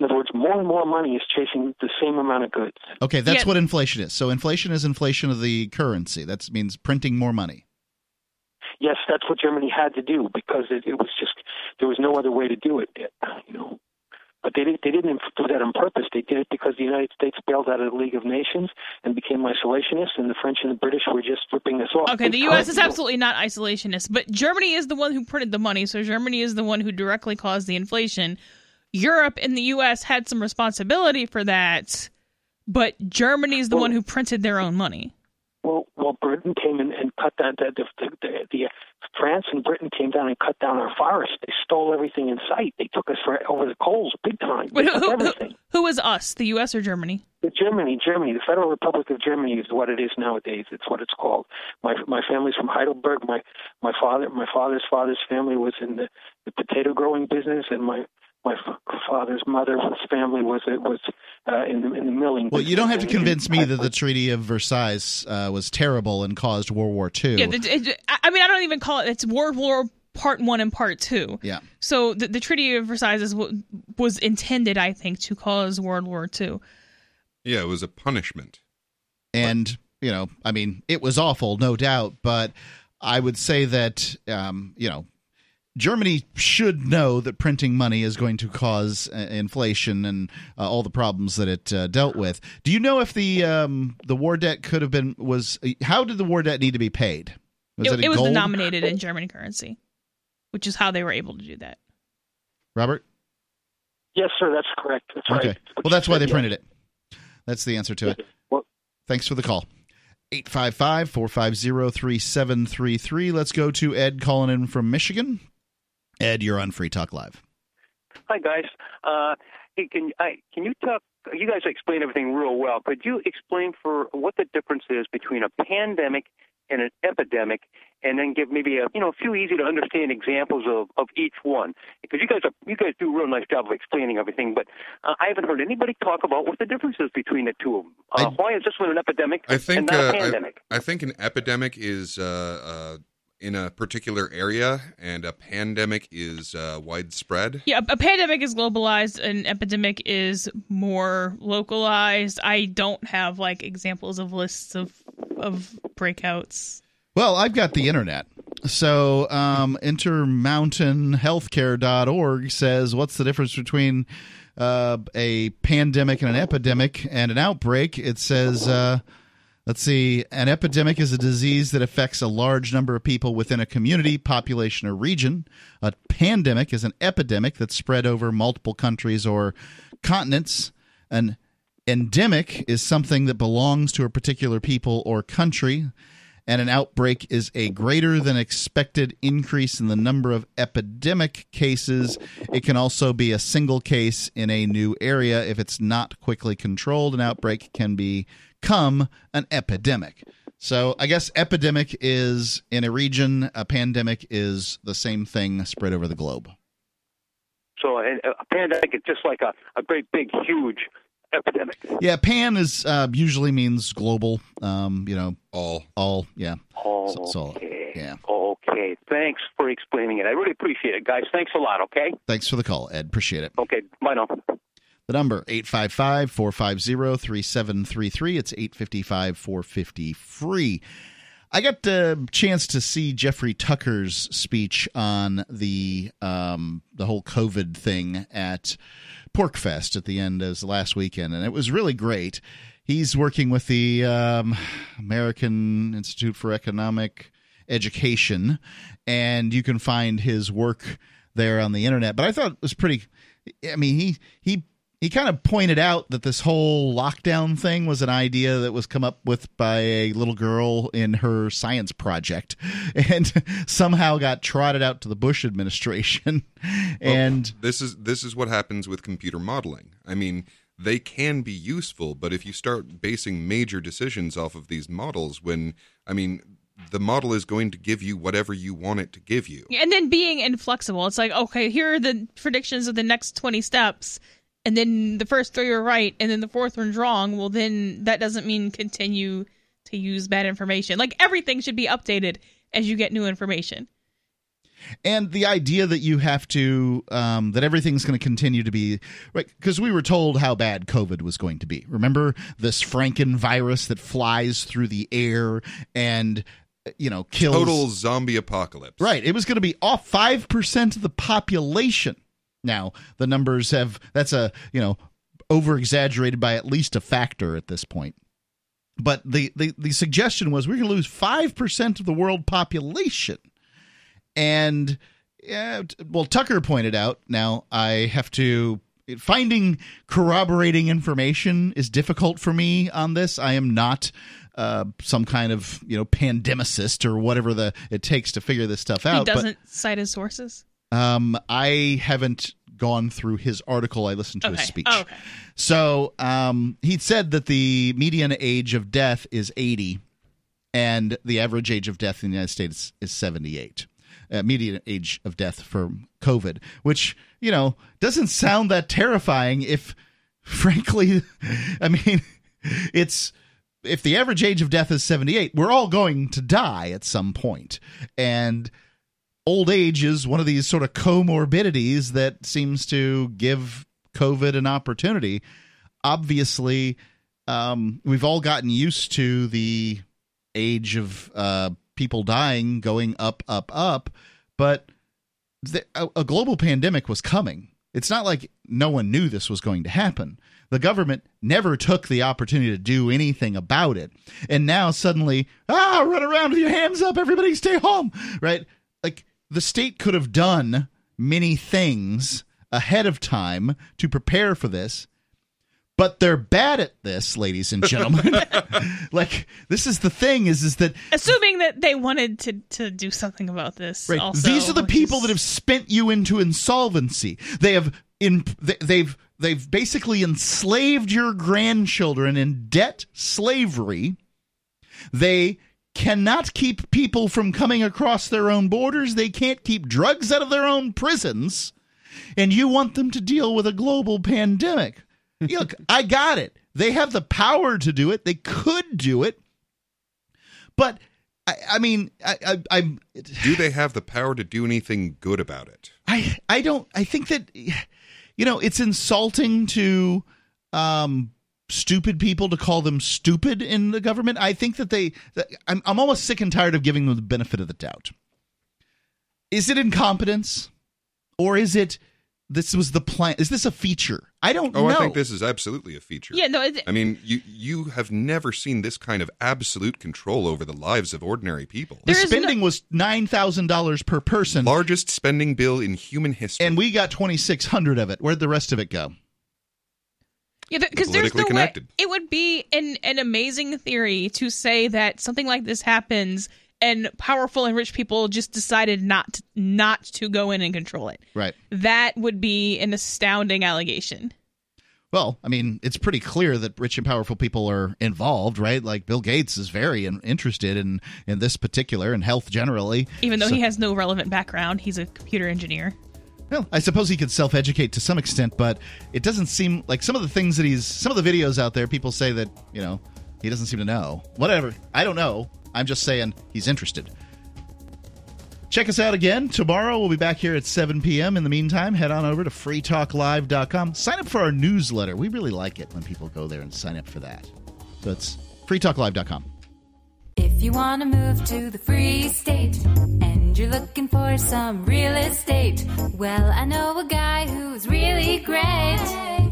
In other words, more and more money is chasing the same amount of goods. Okay, that's what inflation is. So inflation is inflation of the currency. That means printing more money. Yes, that's what Germany had to do because it, it was just there was no other way to do it. You know, but they didn't, they didn't do that on purpose. They did it because the United States bailed out of the League of Nations and became isolationists, and the French and the British were just ripping us off. Okay, the U.S. is absolutely not isolationist, but Germany is the one who printed the money, so Germany is the one who directly caused the inflation. Europe and the U.S. had some responsibility for that, but Germany is the one who printed their own money. Well, well, Britain came in cut down the the, the, the, the France and Britain came down and cut down our forests. They stole everything in sight. They took us for over the coals, big time. Wait, who, who, who, is us, the U.S. or Germany? The Germany, Germany, the Federal Republic of Germany is what it is nowadays. It's what it's called. My my family's from Heidelberg. My my father, my father's father's family was in the, the potato growing business, and my my f- father's mother's family was it was uh, in the in the milling. Well, you don't have to convince me that the Treaty of Versailles uh, was terrible and caused World War II. Yeah, the, it, I I mean, I don't even call it. It's World War Part One and Part Two. Yeah. So the, the Treaty of Versailles is, what was intended, I think, to cause World War Two. Yeah, it was a punishment. and you know i mean it was awful no doubt but i would say that um, you know Germany should know that printing money is going to cause uh, inflation and uh, all the problems that it uh, dealt with. Do you know if the um, the war debt could have been was how did the war debt need to be paid? Was it, it, it was denominated in German currency, which is how they were able to do that. Robert. Yes, sir. That's correct. That's okay. right. Well, that's why they printed it. That's the answer to it. Well, Thanks for the call. 855 450 3733. Let's go to Ed calling in from Michigan. Ed, you're on Free Talk Live. Hi, guys. Uh, hey, can I, can you talk? You guys explain everything real well. Could you explain for what the difference is between a pandemic and an epidemic, and then give maybe a you know a few easy to understand examples of, of each one? Because you guys are you guys do a real nice job of explaining everything, but uh, I haven't heard anybody talk about what the difference is between the two of them. Uh, I, why is this one an epidemic I think, and not a uh, pandemic? I, I, think an epidemic is uh, uh, in a particular area, and a pandemic is uh, widespread. Yeah, a pandemic is globalized, an epidemic is more localized. I don't have like examples of lists of of breakouts. Well, I've got the internet. So, um, intermountainhealthcare.org says, what's the difference between uh, a pandemic and an epidemic and an outbreak? It says, uh, Let's see. An epidemic is a disease that affects a large number of people within a community, population, or region. A pandemic is an epidemic that's spread over multiple countries or continents. An endemic is something that belongs to a particular people or country. And an outbreak is a greater than expected increase in the number of epidemic cases. It can also be a single case in a new area. If it's not quickly controlled, an outbreak can be become an epidemic. So I guess epidemic is in a region, a pandemic is the same thing spread over the globe. So a, a pandemic is just like a, a great big huge epidemic. Yeah, pan is uh, usually means global. Um, you know, all, all, yeah. Oh, so, so, okay. yeah. Okay. Thanks for explaining it. I really appreciate it, guys. Thanks a lot. Okay. Thanks for the call, Ed. Appreciate it. Okay. Bye now. The number 855-450-3733. It's 855-450 free. I got the chance to see Jeffrey Tucker's speech on the um, the whole COVID thing at PorcFest at the end of last weekend, and it was really great. He's working with the um, American Institute for Economic Education, and you can find his work there on the internet. But I thought it was pretty. I mean, he he he kind of pointed out that this whole lockdown thing was an idea that was come up with by a little girl in her science project and somehow got trotted out to the Bush administration. Oh, and well, this is this is what happens with computer modeling. I mean, they can be useful, but if you start basing major decisions off of these models when I mean the model is going to give you whatever you want it to give you. And then being inflexible. It's like, okay, here are the predictions of the next 20 steps and then the first three are right and then the fourth one's wrong, well then that doesn't mean continue to use bad information. Like everything should be updated as you get new information. And the idea that you have to, um, that everything's going to continue to be, right? Because we were told how bad COVID was going to be. Remember this Franken virus that flies through the air and, you know, kills. Total zombie apocalypse. Right. It was going to be off 5% of the population now, the numbers have that's a, you know, over exaggerated by at least a factor at this point. But the, the, the suggestion was we're going to lose 5% of the world population. And, yeah, well, Tucker pointed out, now I have to finding corroborating information is difficult for me on this. I am not uh, some kind of you know pandemicist or whatever the it takes to figure this stuff out. He doesn't but, cite his sources. Um, I haven't gone through his article. I listened to okay. his speech. Oh, okay. So um, he said that the median age of death is 80, and the average age of death in the United States is 78. Uh, median age of death for COVID, which you know doesn't sound that terrifying. If frankly, I mean, it's if the average age of death is 78, we're all going to die at some point, and old age is one of these sort of comorbidities that seems to give COVID an opportunity. Obviously, um, we've all gotten used to the age of uh, people dying going up, up, up, but the, a, a global pandemic was coming. It's not like no one knew this was going to happen. The government never took the opportunity to do anything about it. And now suddenly, ah, run around with your hands up, everybody stay home, right? The state could have done many things ahead of time to prepare for this but they're bad at this ladies and gentlemen like this is the thing is is that Assuming that they wanted to, to do something about this. Right. Also, These are the people is- that have spent you into insolvency. They have in they've they've basically enslaved your grandchildren in debt slavery. They cannot keep people from coming across their own borders. They can't keep drugs out of their own prisons. And you want them to deal with a global pandemic. Look, I got it. They have the power to do it. They could do it. But I, I mean, I, I, I'm Do they have the power to do anything good about it? I I don't I think that you know it's insulting to um stupid people to call them stupid in the government. I think that they that I'm I'm almost sick and tired of giving them the benefit of the doubt. Is it incompetence or is it this was the plan? Is this a feature? I don't Oh, know. I think this is absolutely a feature. Yeah, no, it, I mean, you you have never seen this kind of absolute control over the lives of ordinary people. the spending was nine thousand dollars per person, Largest spending bill in human history. and we got twenty six hundred of it. Where'd the rest of it go? Yeah, because there's no connected. way it would be an an amazing theory to say that something like this happens and powerful and rich people just decided not to, not to go in and control it. Right. That would be an astounding allegation. Well, I mean, it's pretty clear that rich and powerful people are involved, right? Like Bill Gates is very in, interested in in this particular and health generally. Even though So- he has no relevant background, he's a computer engineer. Well, I suppose he could self-educate to some extent, but it doesn't seem like some of the things that he's some of the videos out there. People say that you know he doesn't seem to know. Whatever, I don't know. I'm just saying he's interested. Check us out again tomorrow. We'll be back here at 7 p.m. In the meantime, head on over to freetalklive.com. Sign up for our newsletter. We really like it when people go there and sign up for that. So it's freetalklive.com. If you want to move to the free state and you're looking for some real estate, well, I know a guy who's really great.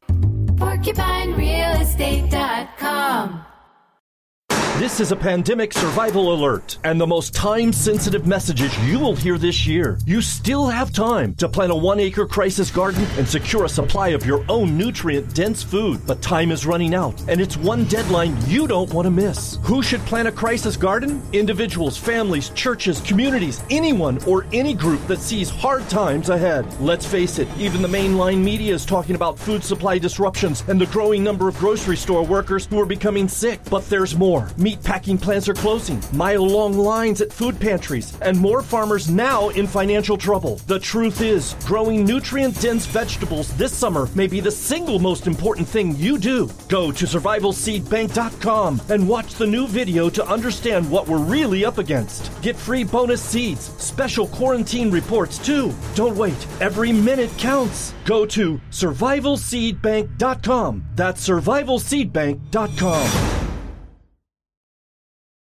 PorcupineRealestate.com. This is a pandemic survival alert and the most time sensitive messages you will hear this year. You still have time to plant a one acre crisis garden and secure a supply of your own nutrient dense food. But time is running out and it's one deadline you don't want to miss. Who should plant a crisis garden? Individuals, families, churches, communities, anyone or any group that sees hard times ahead. Let's face it, even the mainline media is talking about food supply disruptions and the growing number of grocery store workers who are becoming sick. But there's more. Meat packing plants are closing, mile long lines at food pantries, and more farmers now in financial trouble. The truth is, growing nutrient dense vegetables this summer may be the single most important thing you do. Go to survivalseedbank.com and watch the new video to understand what we're really up against. Get free bonus seeds, special quarantine reports too. Don't wait, every minute counts. Go to survivalseedbank.com. That's survivalseedbank.com.